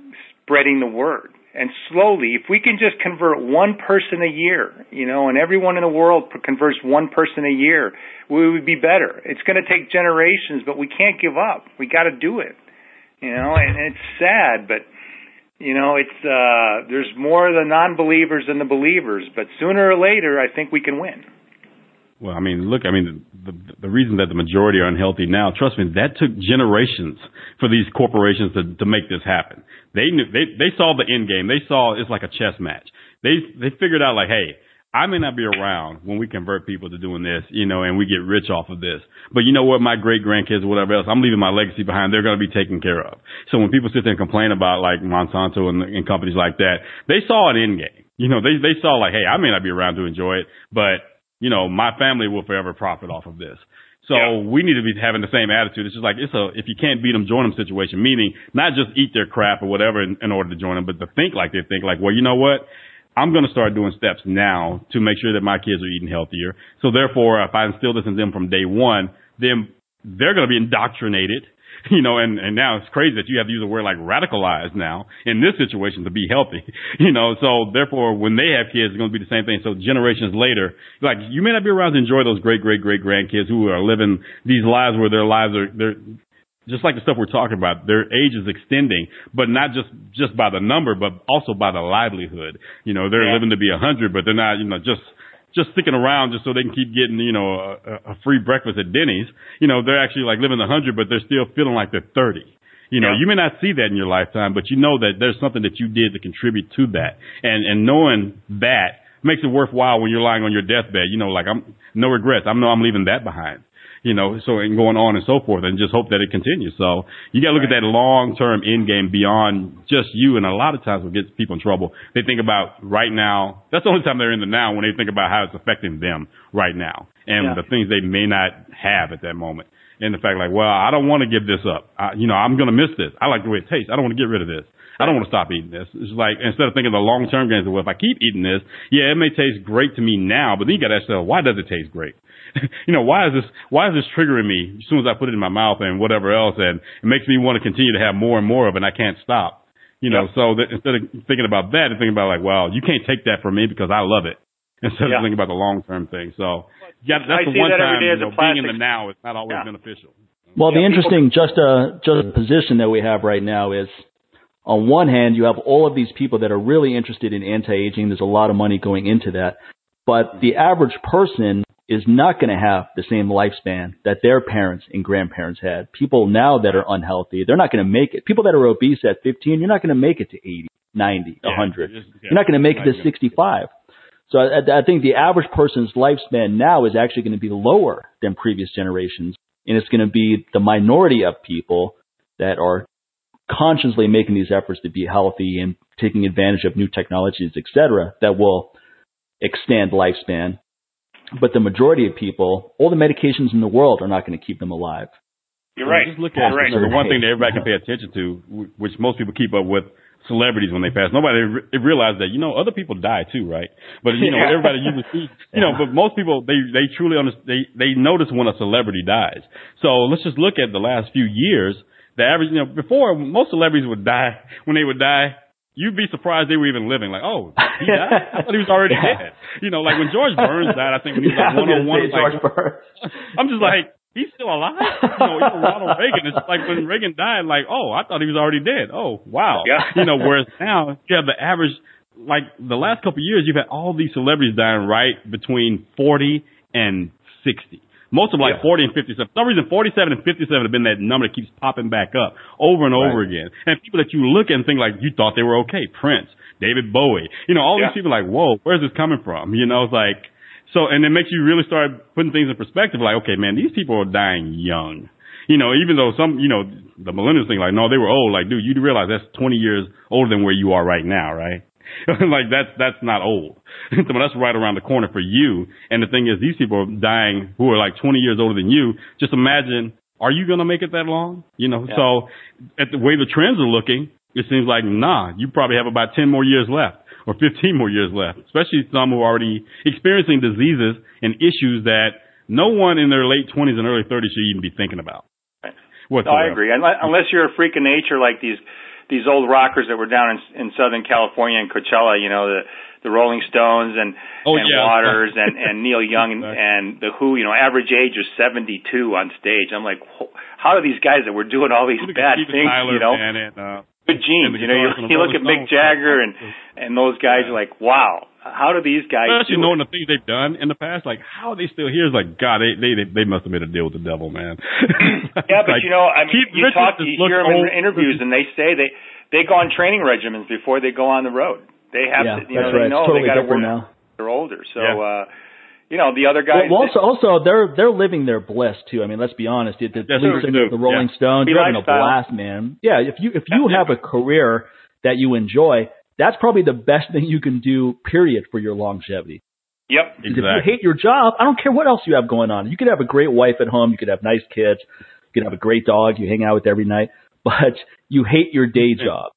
spreading the word. And slowly if we can just convert one person a year you know and everyone in the world converts one person a year we would be better. It's going to take generations but we can't give up. We got to do it you know? And it's sad but you know it's uh there's more the non-believers than the believers but sooner or later i think we can win Well, I mean, look, I mean, the, the reason that the majority are unhealthy now, trust me, that took generations for these corporations to, to make this happen. They knew, they, they saw the end game. They saw it's like a chess match. They, they figured out like, hey, I may not be around when we convert people to doing this, you know, and we get rich off of this. But you know what? My great grandkids or whatever else, I'm leaving my legacy behind. They're going to be taken care of. So when people sit there and complain about like Monsanto and, and companies like that, they saw an end game. You know, they, they saw like, hey, I may not be around to enjoy it, but you know, my family will forever profit off of this. So Yeah. we need to be having the same attitude. It's just like it's a if you can't beat them, join them situation. Meaning not just eat their crap or whatever in, in order to join them, but to think like they think. Like, well, you know what? I'm going to start doing steps now to make sure that my kids are eating healthier. So therefore, if I instill this in them from day one, then they're going to be indoctrinated. [LAUGHS] You know, and, and now it's crazy that you have to use a word like radicalized now in this situation to be healthy. [LAUGHS] You know, so therefore when they have kids, it's going to be the same thing. So generations later, like you may not be around to enjoy those great, great, great grandkids who are living these lives where their lives are, they're, just like the stuff we're talking about, their age is extending, but not just just by the number, but also by the livelihood. You know, they're Yeah. living to be a hundred, but they're not, you know, just just sticking around just so they can keep getting, you know, a, a free breakfast at Denny's. You know, they're actually like living a hundred, but they're still feeling like they're thirty. You know, Yeah. you may not see that in your lifetime, but you know that there's something that you did to contribute to that, and and knowing that makes it worthwhile when you're lying on your deathbed. You know, like I'm no regrets. I know I'm leaving that behind. You know, so and going on and so forth, and just hope that it continues. So you got to look right. at that long term end game beyond just you. And a lot of times, what gets people in trouble, they think about right now. That's the only time they're in the now when they think about how it's affecting them right now and yeah. the things they may not have at that moment. And the fact, like, well, I don't want to give this up. I, you know, I'm going to miss this. I like the way it tastes. I don't want to get rid of this. I don't want to stop eating this. It's like instead of thinking the long term gains, of, well, if I keep eating this, yeah, it may taste great to me now, but then you got to ask yourself, why does it taste great? [LAUGHS] you know, why is this, why is this triggering me as soon as I put it in my mouth and whatever else? And it makes me want to continue to have more and more of it and I can't stop. You know, yep. so that instead of thinking about that and thinking about like, well, you can't take that from me because I love it [LAUGHS] instead yeah. of thinking about the long term thing. So yeah, that's I the one that time, you know, being in the now is not always yeah. beneficial. Well, the interesting just a just a position that we have right now is on one hand, you have all of these people that are really interested in anti-aging. There's a lot of money going into that. But the average person is not going to have the same lifespan that their parents and grandparents had. People now that are unhealthy, they're not going to make it. People that are obese at 15, you're not going to make it to 80, 90, yeah, 100. Just, yeah, you're not going to make it to 65. So I, I think the average person's lifespan now is actually going to be lower than previous generations. And it's going to be the minority of people that are consciously making these efforts to be healthy and taking advantage of new technologies, et cetera, that will extend lifespan. But the majority of people, all the medications in the world are not going to keep them alive. You're right. Just look at right. the one thing that everybody can pay attention to, which most people keep up with celebrities when they pass. Nobody re- realized that, you know, other people die too, right? But, you know, [LAUGHS] everybody usually see, you know, but most people, they, they truly understand, they, they notice when a celebrity dies. So let's just look at the last few years the average, you know, before most celebrities would die, when they would die, you'd be surprised they were even living. Like, oh, he died? I thought he was already [LAUGHS] yeah. dead. You know, like when George Burns died, I think when he was yeah, like one on one, like, I'm just like, he's still alive. You know, even Ronald [LAUGHS] Reagan. It's like when Reagan died, like, oh, I thought he was already dead. Oh, wow. Yeah. You know, whereas now you have the average, like the last couple of years, you've had all these celebrities dying right between 40 and 60. Most of them like yeah. 40 and 57. For some reason, 47 and 57 have been that number that keeps popping back up over and over right. again. And people that you look at and think like you thought they were okay. Prince, David Bowie, you know, all yeah. these people like, whoa, where's this coming from? You know, it's like, so, and it makes you really start putting things in perspective. Like, okay, man, these people are dying young. You know, even though some, you know, the millennials think like, no, they were old. Like, dude, you realize that's 20 years older than where you are right now, right? [LAUGHS] like that's that's not old. [LAUGHS] but that's right around the corner for you. And the thing is, these people are dying who are like 20 years older than you. Just imagine, are you going to make it that long? You know. Yeah. So at the way the trends are looking, it seems like nah. You probably have about 10 more years left. Or 15 more years left, especially some who are already experiencing diseases and issues that no one in their late 20s and early 30s should even be thinking about. No, I agree. Unless you're a freak of nature like these these old rockers that were down in, in Southern California and Coachella, you know, the the Rolling Stones and oh, and yeah. Waters and [LAUGHS] and Neil Young and, and the Who, you know, average age was 72 on stage. I'm like, how are these guys that were doing all these bad things, Tyler, you know? And, uh, Good genes, you know. You, you look at Mick Jagger and and those guys are like, wow, how do these guys? Especially knowing the things they've done in the past, like how are they still here? Is like God, they they they must have made a deal with the devil, man. [LAUGHS] yeah, but like, you know, I mean, you talk, you hear them in interviews, and they say they they go on training regimens before they go on the road. They have yeah, to, you know, right. they know totally they got to work. Now. They're older, so. Yeah. uh you know the other guys. Well, also, also they're they're living their bliss too. I mean, let's be honest. The, the, the, the Rolling yeah. Stones, you're having a blast, man. Yeah, if you if you have a career that you enjoy, that's probably the best thing you can do. Period for your longevity. Yep. Exactly. If you hate your job, I don't care what else you have going on. You could have a great wife at home. You could have nice kids. You could have a great dog you hang out with every night. But you hate your day job.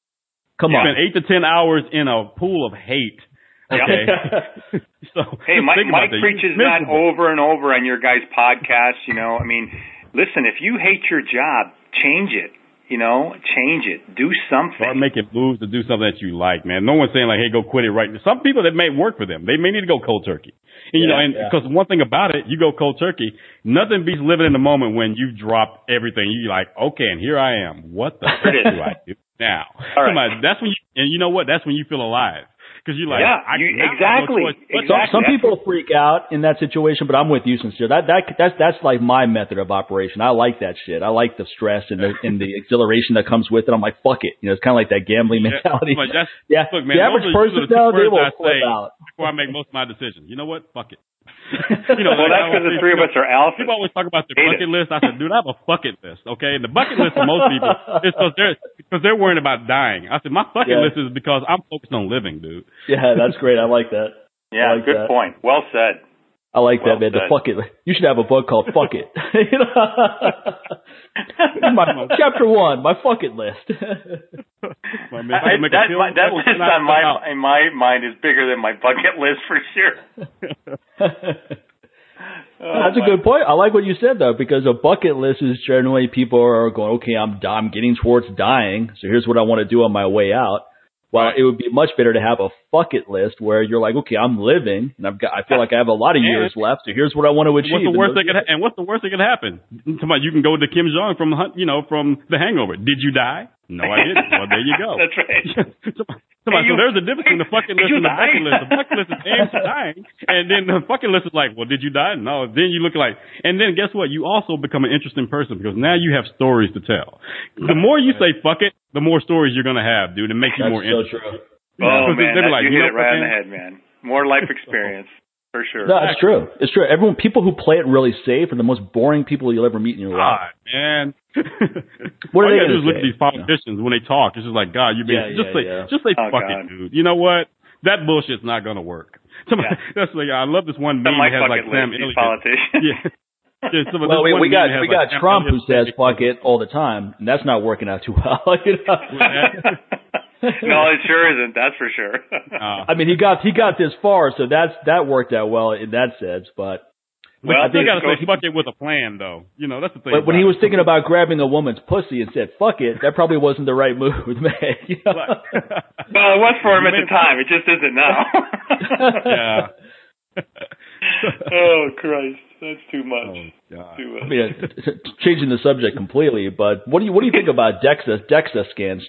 Come you on. Spend eight to ten hours in a pool of hate. Okay. [LAUGHS] so hey, Mike, Mike preaches that over and over on your guys' podcast. You know, I mean, listen, if you hate your job, change it. You know, change it. Do something. Start making moves to do something that you like, man. No one's saying like, "Hey, go quit it right." Now. Some people that may work for them, they may need to go cold turkey. And, you know, and because yeah. one thing about it, you go cold turkey. Nothing beats living in the moment when you drop everything. You're like, okay, and here I am. What the heck do I do now? All right. That's when you, and you know what? That's when you feel alive because you're like, yeah, I, you, exactly. No exactly. Some, some people freak out in that situation, but I'm with you, sincere. That that that's that's like my method of operation. I like that shit. I like the stress and the and the [LAUGHS] exhilaration that comes with it. I'm like, fuck it. You know, it's kind of like that gambling mentality. Yeah, yeah. look, man, the average person, the no, they will I say before I make most of my decisions. You know what? Fuck it. [LAUGHS] you know, well, that's because the three of us are alpha. People always talk about their bucket list. I said, dude, I have a bucket list. Okay, and the bucket list for most [LAUGHS] people is because they're because they're worrying about dying. I said, my bucket yeah. list is because I'm focused on living, dude. Yeah, that's great. I like that. Yeah, like good that. point. Well said. I like well that, man. Said. The fuck it. You should have a book called Fuck It. [LAUGHS] my, chapter one, my fuck it list. [LAUGHS] I, that, my, that list on my in my mind is bigger than my bucket list for sure. [LAUGHS] Oh, That's a good point. I like what you said though, because a bucket list is generally people are going, okay, I'm I'm getting towards dying, so here's what I want to do on my way out. Well, it would be much better to have a fuck it list where you're like, okay, I'm living and I've got, I feel like I have a lot of years left. So here's what I want to achieve. What's the worst that could, ha- and what's the worst that could happen? Come on, you can go to Ken Jeong from, you know, from The Hangover. Did you die? No, I didn't. well, there you go. [LAUGHS] That's right. Come on, so there's a difference between the fucking list and the bucket list. The bucket list is aimed to dying, and then the fucking list is like, well, did you die? No. Then you look like, and then guess what? You also become an interesting person because now you have stories to tell. The more you say fuck it, the more stories you're gonna have, dude. It makes you more so interesting. True. Oh man, that, like, you, you hit it right on the head, man. More life [LAUGHS] experience. For sure. No, it's true. It's true. Everyone, people who play it really safe are the most boring people you'll ever meet in your life. God, man. [LAUGHS] what are All they going to do is look at these politicians when they talk. It's just like, God, you being, Yeah, just yeah, say, yeah. just say, Oh, fuck God. it, dude. You know what? That bullshit's not going to work. [LAUGHS] Somebody, [LAUGHS] That's like, I love this one On meme that has like Sam list, these Elliott. politicians. Yeah. yeah some of Well, this we, one we got we like got Sam Trump who says fuck it all the time, and that's not working out too well. you know? no, it sure isn't. That's for sure. Uh, I mean, he got he got this far, so that's that worked out well in that sense. But Well, Well, I think you this gotta say fuck it with a plan, though. You know, that's the thing. but when he was it. thinking about grabbing a woman's pussy and said "fuck it," that probably wasn't the right move [LAUGHS] to make. You know? [LAUGHS] well, it was for him at the time. It just isn't now. [LAUGHS] yeah. oh Christ, that's too much. Oh, God. Too much. I mean, changing the subject completely, but what do you what do you think about DEXA DEXA scans,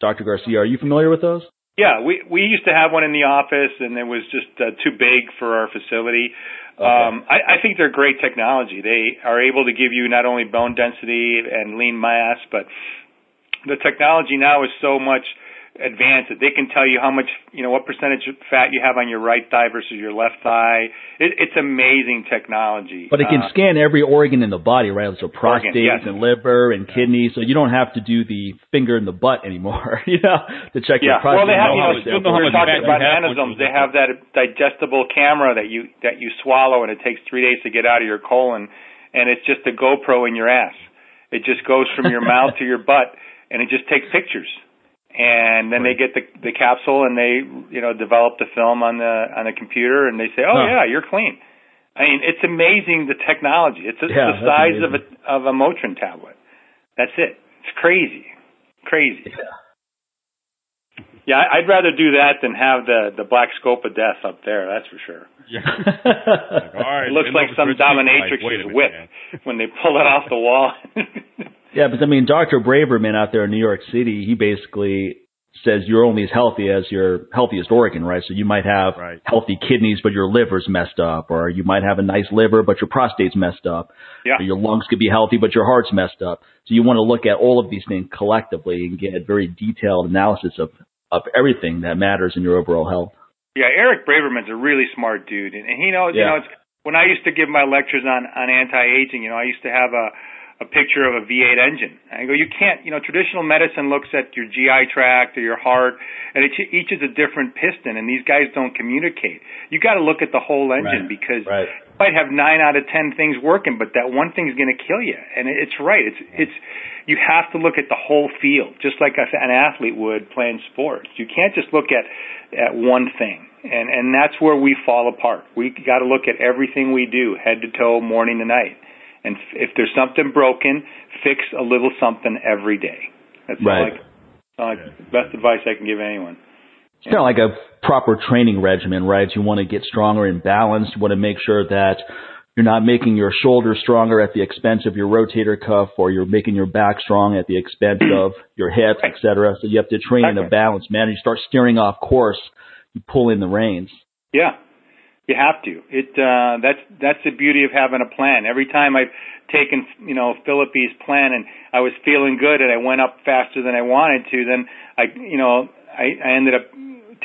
Doctor Garcia? Are you familiar with those? Yeah, we we used to have one in the office, and it was just uh, too big for our facility. Okay. Um, I, I think they're great technology. They are able to give you not only bone density and lean mass, but the technology now is so much advanced that they can tell you how much, you know, what percentage of fat you have on your right thigh versus your left thigh. It, it's amazing technology. But it can Uh, scan every organ in the body, right? So prostate yes. and liver and kidney. So you don't have to do the finger in the butt anymore, [LAUGHS] you know, to check Yeah, your prostate. well, they have, you know, how we you know how were talking about have nanosomes. They have that digestible camera that you that you swallow, and it takes three days to get out of your colon, and it's just a GoPro in your ass. It just goes from your [LAUGHS] mouth to your butt, and it just takes pictures. And then they get the the capsule, and they you know develop the film on the on the computer, and they say, "Oh Huh. yeah, you're clean." I mean, it's amazing the technology. It's, it's Yeah, the size of a of a Motrin tablet. That's it. It's crazy, crazy. Yeah, I- I'd rather do that than have the the black scope of death up there. That's for sure. Yeah. [LAUGHS] Like, all right, It looks like some Chris Christie. dominatrix's Like, wait minute, whip man. when they pull it off the wall. [LAUGHS] Yeah, but I mean, Dr. Braverman out there in New York City, he basically says you're only as healthy as your healthiest organ, right? So you might have Right. healthy kidneys, but your liver's messed up, or you might have a nice liver, but your prostate's messed up. Yeah. Or your lungs could be healthy, but your heart's messed up. So you want to look at all of these things collectively and get a very detailed analysis of, of everything that matters in your overall health. yeah, Eric Braverman's a really smart dude, and, and he knows. You Yeah. know, it's, when I used to give my lectures on on anti-aging, you know, I used to have a a picture of a V8 engine. And I go, you can't, you know, traditional medicine looks at your GI tract or your heart, and each, each is a different piston, and these guys don't communicate. You got to look at the whole engine Right, because right. you might have nine out of ten things working, but that one thing's going to kill you. And it's right. It's it's you have to look at the whole field, just like a- an athlete would playing sports. You can't just look at at one thing. And and that's where we fall apart. We got to look at everything we do, head to toe, morning to night. And if there's something broken, fix a little something every day. That's Right. all I, all I, best advice I can give anyone. It's kind of like a proper training regimen, right? You want to get stronger and balanced. You want to make sure that you're not making your shoulder stronger at the expense of your rotator cuff or you're making your back strong at the expense [CLEARS THROAT] of your hips, Right. et cetera. So you have to train in a balanced manner. You start steering off course, you pull in the reins. Yeah, you have to. It uh, that's that's the beauty of having a plan. Every time I've taken you know Philippi's plan and I was feeling good and I went up faster than I wanted to, then I you know I, I ended up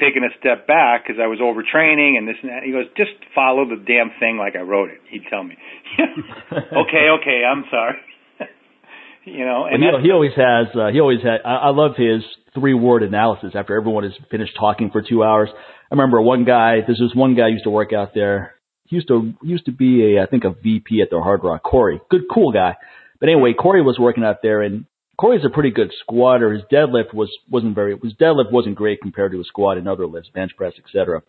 taking a step back because I was overtraining and this and that. He goes, just follow the damn thing like I wrote it. He'd tell me. [LAUGHS] okay, okay, I'm sorry. [LAUGHS] you know, and well, he, he always has. Uh, he always had. I, I love his three word analysis after everyone has finished talking for two hours. I remember one guy. This was one guy used to work out there. He used to used to be a I think a VP at the Hard Rock. Corey, good cool guy. But anyway, Corey was working out there, and Corey's a pretty good squatter. His deadlift was wasn't very his deadlift wasn't great compared to his squat and other lifts, bench press, etc.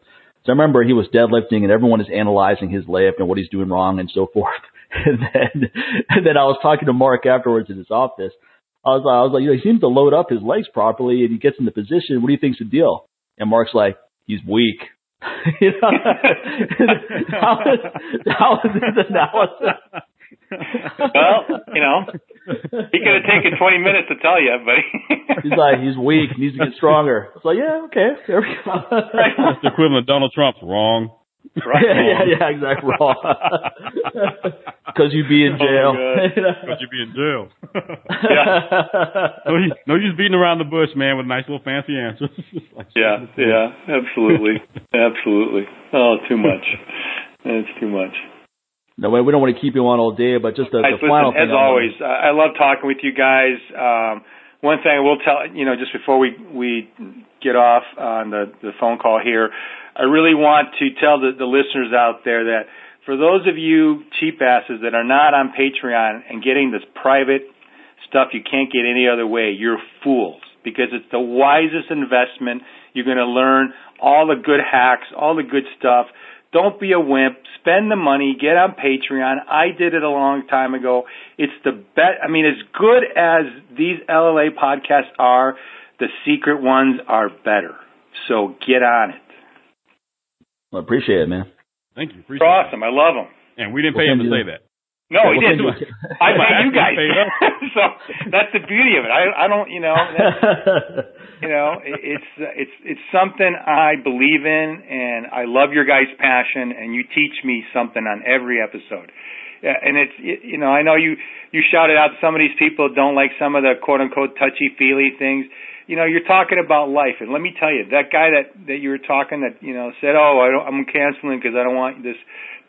So I remember he was deadlifting, and everyone is analyzing his lift and what he's doing wrong and so [LAUGHS] forth. And then and then I was talking to Mark afterwards in his office. I was I was like, you know, he seems to load up his legs properly, and he gets in the position. What do you think's the deal? And Mark's like, he's weak. [LAUGHS] you know, [LAUGHS] how is, how is this analysis? well, you know, he could have taken 20 minutes to tell you, but he's like, he's weak, needs to get stronger. It's like, yeah, okay, there we go. [LAUGHS] That's the equivalent of Donald Trump's wrong. Right. Yeah, [LAUGHS] yeah, yeah, exactly. [LAUGHS] [LAUGHS] Wrong. Because you'd be in jail. Because oh you'd be in jail. yeah. No, use, no use beating around the bush, man, with nice little fancy answers. like, yeah, yeah, absolutely, absolutely. Oh, too much. It's too much. No, way. we don't want to keep you on all day, but just the, the listen, final As always, I love talking with you guys. Um, one thing I will tell you know just before we we get off on the the phone call here, I really want to tell the, the listeners out there that for those of you cheap asses that are not on Patreon and getting this private stuff you can't get any other way, you're fools because it's the wisest investment. You're going to learn all the good hacks, all the good stuff. Don't be a wimp. Spend the money. Get on Patreon. I did it a long time ago. It's the best. I mean, as good as these LLA podcasts are, the secret ones are better. So get on it. Well, appreciate it, man. Thank you. Appreciate They're awesome. It. I love them. And we didn't pay him to say that. No, he didn't. I [LAUGHS] paid you guys. [LAUGHS] so that's the beauty of it. I I don't, you know, [LAUGHS] you know, it's it's it's something I believe in, and I love your guys' passion, and you teach me something on every episode. And it's you know I know you you shouted out some of these people don't like some of the quote unquote touchy feely things. You know you're talking about life, and let me tell you that guy that that you were talking that you know said oh I don't, I'm canceling because I don't want this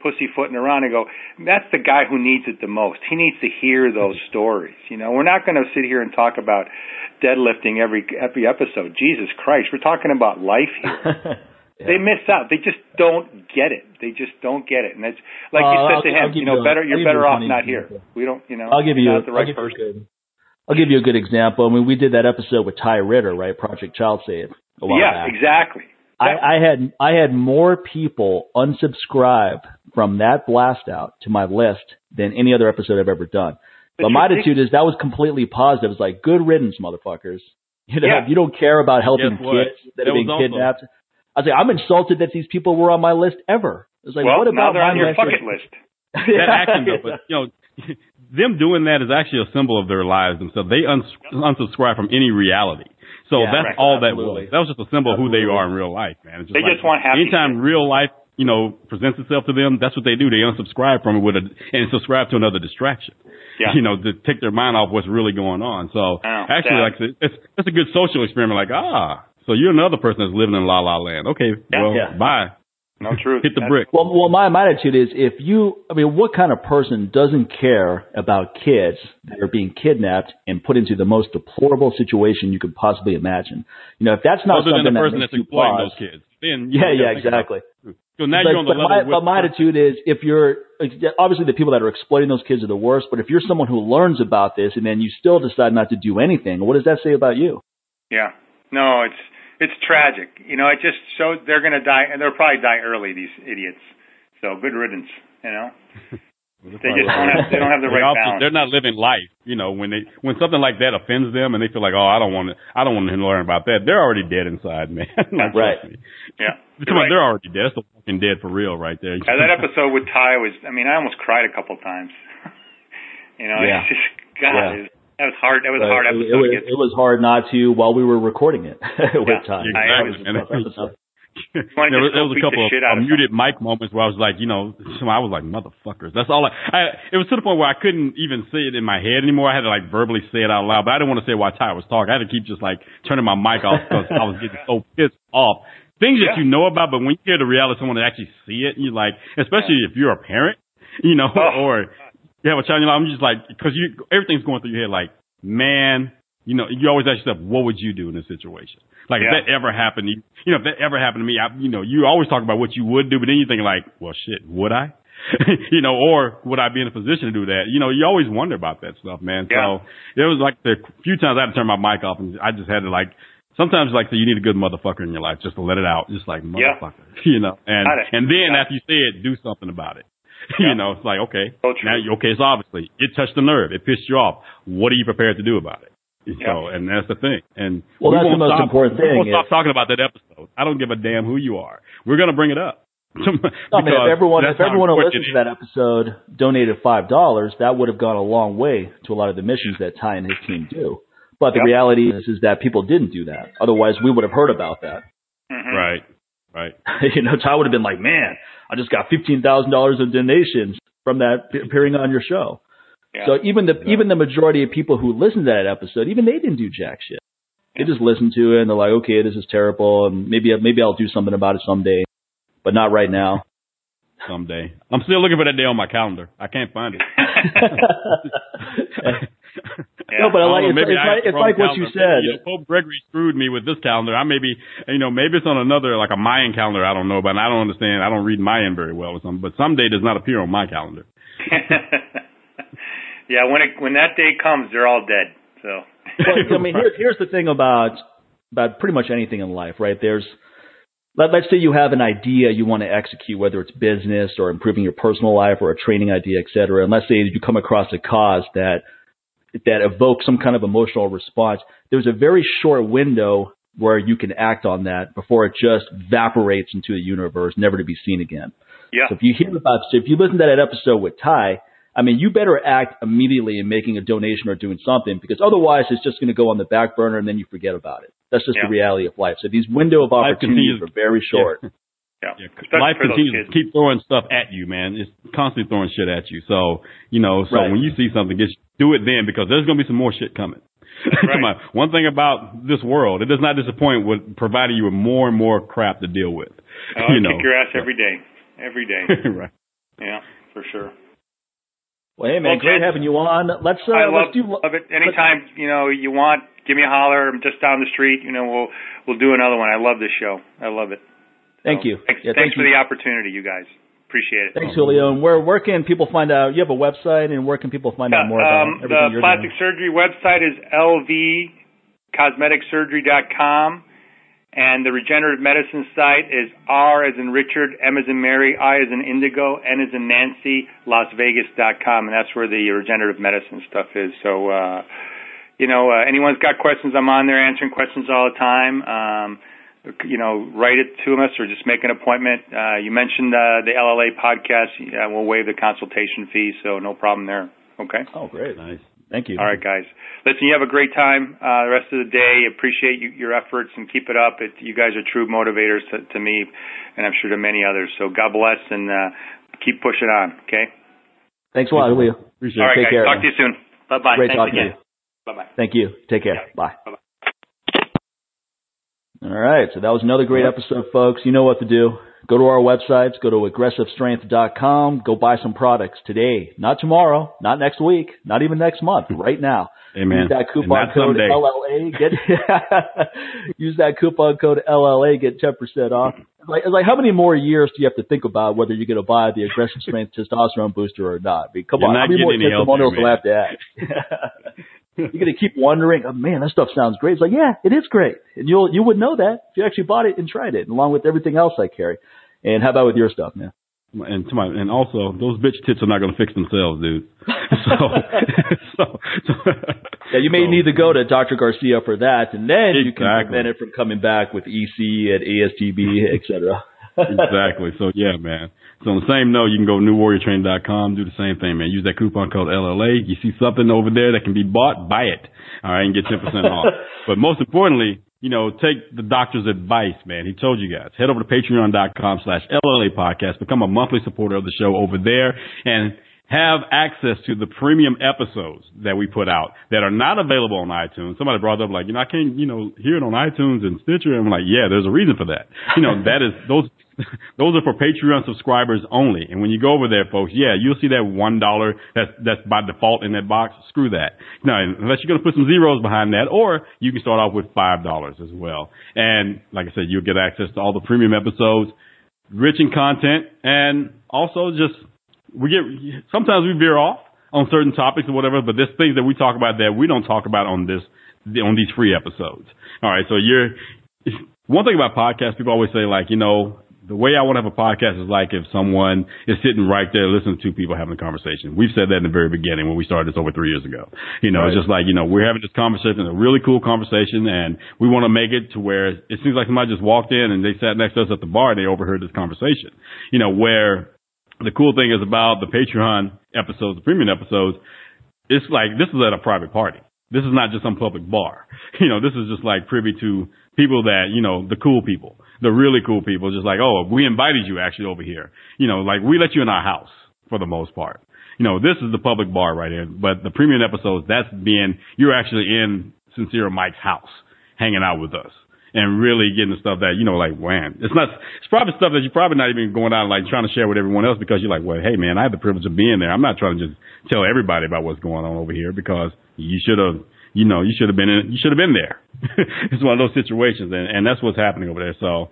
pussyfooting around and go, that's the guy who needs it the most. He needs to hear those stories. You know, we're not going to sit here and talk about deadlifting every every episode. Jesus Christ, we're talking about life here. [LAUGHS] yeah. They miss out. They just don't get it. They just don't get it. And it's like uh, you said I'll, to him, you know, better you're better off not here. We don't, you know. I'll give you not the right person. I'll give you a good example. I mean, we did that episode with Ty Ritter, right? Project Child Save. yeah, back. exactly. I, I had I had more people unsubscribe from that blast out to my list than any other episode I've ever done. But, but my attitude is that was completely positive. It's like good riddance, motherfuckers. [LAUGHS] You know, yeah. if you don't care about helping kids that have been kidnapped. I was like, I'm insulted that these people were on my list ever. It's like, well, what about now they're on your bucket list? [LAUGHS] that action though, but you know, them doing that is actually a symbol of their lives themselves. They uns- unsubscribe from any reality. So yeah, that's right. all Absolutely. that was. That was just a symbol of who they are in real life, man. they like, just want happy. Anytime real life you know, presents itself to them, that's what they do. They unsubscribe from it with a, and subscribe to another distraction. Yeah. You know, to take their mind off what's really going on. So oh, actually, like, it's, it's a good social experiment. Like, ah, so you're another person that's living in la la land. Okay. Yeah, well, yeah. bye. No truth. Hit the brick. Well, well, my, my attitude is if you, I mean, what kind of person doesn't care about kids that are being kidnapped and put into the most deplorable situation you could possibly imagine? You know, if that's not Other something than the person that that's exploiting those kids. Then yeah, yeah, exactly. So now but, you're on the but level. my, but my attitude is if you're obviously the people that are exploiting those kids are the worst. But if you're someone who learns about this and then you still decide not to do anything, what does that say about you? Yeah, no, it's it's tragic. You know, it just shows they're going to die, and they'll probably die early. These idiots. So good riddance. You know. They just don't have they don't have the right also, balance. They're not living life. You know, when they when something like that offends them and they feel like, oh, I don't want to, I don't want to learn about that. They're already dead inside, man. [LAUGHS] like, right. Yeah. [LAUGHS] They're, right. they're already dead. That's the fucking dead for real, right there. Yeah, that episode with Ty was. I mean, I almost cried a couple times. [LAUGHS] you know, Yeah. it's just God. Yeah. It was, that was hard. That was a hard it, episode. it, was, it was hard not to while we were recording it [LAUGHS] with Yeah. time. Exactly. It was a there, was, there was a couple of muted mic moments where I was like, you know, I was like, motherfuckers. That's all I, I, it was to the point where I couldn't even say it in my head anymore. I had to like verbally say it out loud, but I didn't want to say while Ty was talking. I had to keep just like turning my mic off because I was getting so pissed off. Things yeah. that you know about, but when you hear the reality of someone that actually see it, you like, especially yeah. if you're a parent, you know, oh. or a child, you know, I'm just like, cause you, everything's going through your head like, man, you know, you always ask yourself, what would you do in this situation? Like yeah. if that ever happened, you, you know, if that ever happened to me, I, you know, you always talk about what you would do, but then you think like, well, shit, would I? [LAUGHS] you know, or would I be in a position to do that? You know, you always wonder about that stuff, man. Yeah. So it was like the few times I had to turn my mic off and I just had to like, sometimes like so you need a good motherfucker in your life just to let it out, just like motherfucker, yeah. [LAUGHS] you know, and, and then yeah. after you say it, do something about it. [LAUGHS] you know, it's like, okay, so now, okay, so obviously it touched the nerve. It pissed you off. What are you prepared to do about it? So, and that's the thing. And well, we that's the most stop, important thing. We won't stop talking about that episode. I don't give a damn who you are. We're going to bring it up. [LAUGHS] I mean, if everyone, if everyone who listened to that episode donated five dollars, that would have gone a long way to a lot of the missions that Ty and his team do. But the yep. reality is, is that people didn't do that. Otherwise, we would have heard about that. Mm-hmm. Right. Right. [LAUGHS] you know, Ty would have been like, "Man, I just got fifteen thousand dollars in donations from that appearing on your show." So even the yeah. even the majority of people who listened to that episode, even they didn't do jack shit. They just listened to it and they're like, okay, this is terrible, and maybe maybe I'll do something about it someday, but not right now. Someday. I'm still looking for that day on my calendar. I can't find it. [LAUGHS] [LAUGHS] No, but I oh, like, it's, it's, like, it's like what you said. You know, Pope Gregory screwed me with this calendar. I maybe, you know, maybe it's on another, like a Mayan calendar. I don't know, but I don't understand. I don't read Mayan very well or something. But someday does not appear on my calendar. [LAUGHS] Yeah, when it when that day comes, they're all dead. So. well, I mean, here's [LAUGHS] here's the thing about about pretty much anything in life, right? There's let, let's say you have an idea you want to execute, whether it's business or improving your personal life or a training idea, et cetera. And let's say you come across a cause that that evokes some kind of emotional response. There's a very short window where you can act on that before it just evaporates into the universe, never to be seen again. Yeah. So if you hear about, so if you listen to that episode with Ty, I mean, you better act immediately in making a donation or doing something because otherwise it's just going to go on the back burner and then you forget about it. That's just yeah. the reality of life. So these window of opportunities are very short. Yeah. [LAUGHS] Yeah. yeah. Life continues to keep throwing stuff at you, man. It's constantly throwing shit at you. So, you know, so right. when you see something, just do it then because there's going to be some more shit coming. [LAUGHS] Right. One thing about this world, it does not disappoint with providing you with more and more crap to deal with. Oh, [LAUGHS] you know, kick your ass every day. Every day. [LAUGHS] right. Yeah, for sure. Well, hey man, well, great having you on. Let's uh, I love, let's do love it. Anytime you know you want, give me a holler. I'm just down the street. You know, we'll we'll do another one. I love this show. I love it. Thank you. Thanks, yeah, thanks thank for you. the opportunity, you guys. Appreciate it. Thanks, Julio. And where where can people find out? You have a website, and where can people find yeah, out more about um, everything the plastic doing? surgery website is lvcosmeticsurgery.com. And the regenerative medicine site is R as in Richard, M as in Mary, I as in Indigo, N as in Nancy, LasVegas.com, and that's where the regenerative medicine stuff is. So, uh, you know, uh, anyone's got questions, I'm on there answering questions all the time. Um, you know, write it to us or just make an appointment. Uh, you mentioned uh, the LLA podcast. Yeah, we'll waive the consultation fee, so no problem there. Okay. Oh, great. Nice. Thank you. All right, guys. Listen, you have a great time uh, the rest of the day. Appreciate you, your efforts and keep it up. It, you guys are true motivators to, to, me, and I'm sure to many others. So God bless and uh, keep pushing on. Okay. Thanks a lot, Julio. Appreciate it. All right, Take guys. Care, Talk to you soon. Bye bye. Great talking to you. Bye bye. Thank you. Take care. Yeah. Bye. Bye. All right. So that was another great episode, folks. You know what to do. Go to our websites, go to aggressivestrength.com, go buy some products today, not tomorrow, not next week, not even next month, right now. Amen. Use that coupon code someday. LLA. Get [LAUGHS] use that coupon code LLA. Get ten percent off. It's like, it's like how many more years do you have to think about whether you're going to buy the aggressive strength [LAUGHS] testosterone booster or not? I mean, come You're on, not how many more testimonials healthier, will have to add? [LAUGHS] you're going to keep wondering, oh man, that stuff sounds great. It's like, yeah, it is great, and you'll you would know that if you actually bought it and tried it, along with everything else I carry. And how about with your stuff, man? And to my, and also those bitch tits are not going to fix themselves, dude. [LAUGHS] So, [LAUGHS] so, so yeah, you may so, need to go to Dr. Garcia for that, and then exactly. you can prevent it from coming back with EC and ASTB, etc. exactly. So yeah, man. So on the same note, you can go to newwarriortraining.com, do the same thing, man. Use that coupon code LLA. You see something over there that can be bought, buy it. All right, and get 10% [LAUGHS] off. But most importantly, you know, take the doctor's advice, man. He told you guys. Head over to patreon.com slash LLA podcast. Become a monthly supporter of the show over there and have access to the premium episodes that we put out that are not available on iTunes. Somebody brought up like, you know, I can't, you know, hear it on iTunes and Stitcher. I'm like, yeah, there's a reason for that. You know, that is those [LAUGHS] those are for Patreon subscribers only. And when you go over there, folks, yeah, you'll see that one dollar that's that's by default in that box. Screw that. Now, unless you're gonna put some zeros behind that, or you can start off with five dollars as well. And like I said, you'll get access to all the premium episodes, rich in content, and also just we get sometimes we veer off on certain topics or whatever, but there's things that we talk about that we don't talk about on this on these free episodes. All right, so you're [LAUGHS] one thing about podcasts, people always say like, you know, the way I want to have a podcast is like if someone is sitting right there listening to two people having a conversation. We've said that in the very beginning when we started this over three years ago. You know, right. it's just like, you know, we're having this conversation, a really cool conversation, and we want to make it to where it seems like somebody just walked in and they sat next to us at the bar and they overheard this conversation. You know, where the cool thing is about the Patreon episodes, the premium episodes, it's like this is at a private party. This is not just some public bar. [LAUGHS] You know, this is just like privy to people that, you know, the cool people the really cool people just like, oh, we invited you actually over here. You know, like we let you in our house for the most part. You know, this is the public bar right here, but the premium episodes, that's being, you're actually in Sincere Mike's house hanging out with us and really getting the stuff that, you know, like, man, it's not, it's probably stuff that you're probably not even going out and like trying to share with everyone else because you're like, well, hey man, I have the privilege of being there. I'm not trying to just tell everybody about what's going on over here because you should have, you know, you should have been in, you should have been there. [LAUGHS] it's one of those situations, and, and that's what's happening over there. So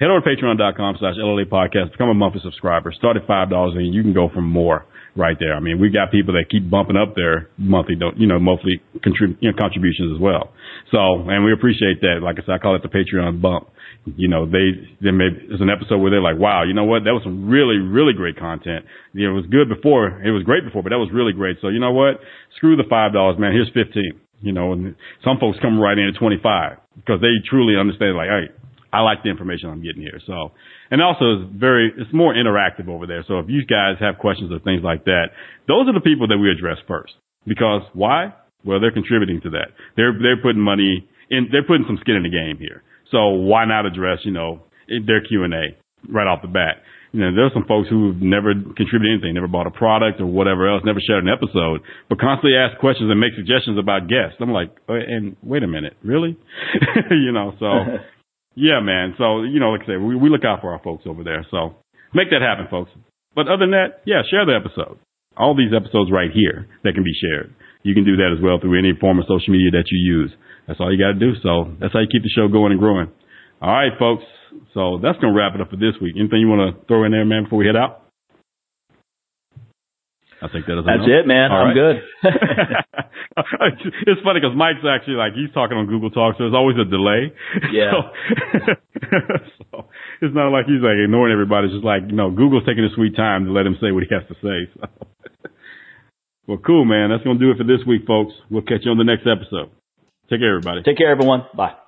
head over to patreon.com slash LLA podcast, become a monthly subscriber, start at $5 and you can go for more right there. I mean, we got people that keep bumping up their monthly, you know, monthly contrib- you know, contributions as well. So, and we appreciate that. Like I said, I call it the Patreon bump. You know, they, they may, there's an episode where they're like, wow, you know what? That was some really, really great content. You know, it was good before. It was great before, but that was really great. So, you know what? Screw the $5, man. Here's 15 you know, and some folks come right in at 25 because they truly understand like, hey, I like the information I'm getting here. So, and also it's very, it's more interactive over there. So if you guys have questions or things like that, those are the people that we address first because why? Well, they're contributing to that. They're, they're putting money in, they're putting some skin in the game here. So why not address, you know, their Q and A right off the bat? You know, there's some folks who've never contributed anything, never bought a product or whatever else, never shared an episode, but constantly ask questions and make suggestions about guests. I'm like, uh, and wait a minute, really? [LAUGHS] you know, so [LAUGHS] yeah, man. So, you know, like I say, we, we look out for our folks over there. So make that happen, folks. But other than that, yeah, share the episode. All these episodes right here that can be shared. You can do that as well through any form of social media that you use. That's all you got to do. So that's how you keep the show going and growing. All right, folks. So that's gonna wrap it up for this week. Anything you want to throw in there, man, before we head out? I think that is. That's it, man. All I'm right. good. [LAUGHS] it's funny because Mike's actually like he's talking on Google Talk, so there's always a delay. Yeah. [LAUGHS] So, [LAUGHS] so it's not like he's like ignoring everybody. It's just like you know, Google's taking a sweet time to let him say what he has to say. So. well, cool, man. That's gonna do it for this week, folks. We'll catch you on the next episode. Take care, everybody. Take care, everyone. Bye.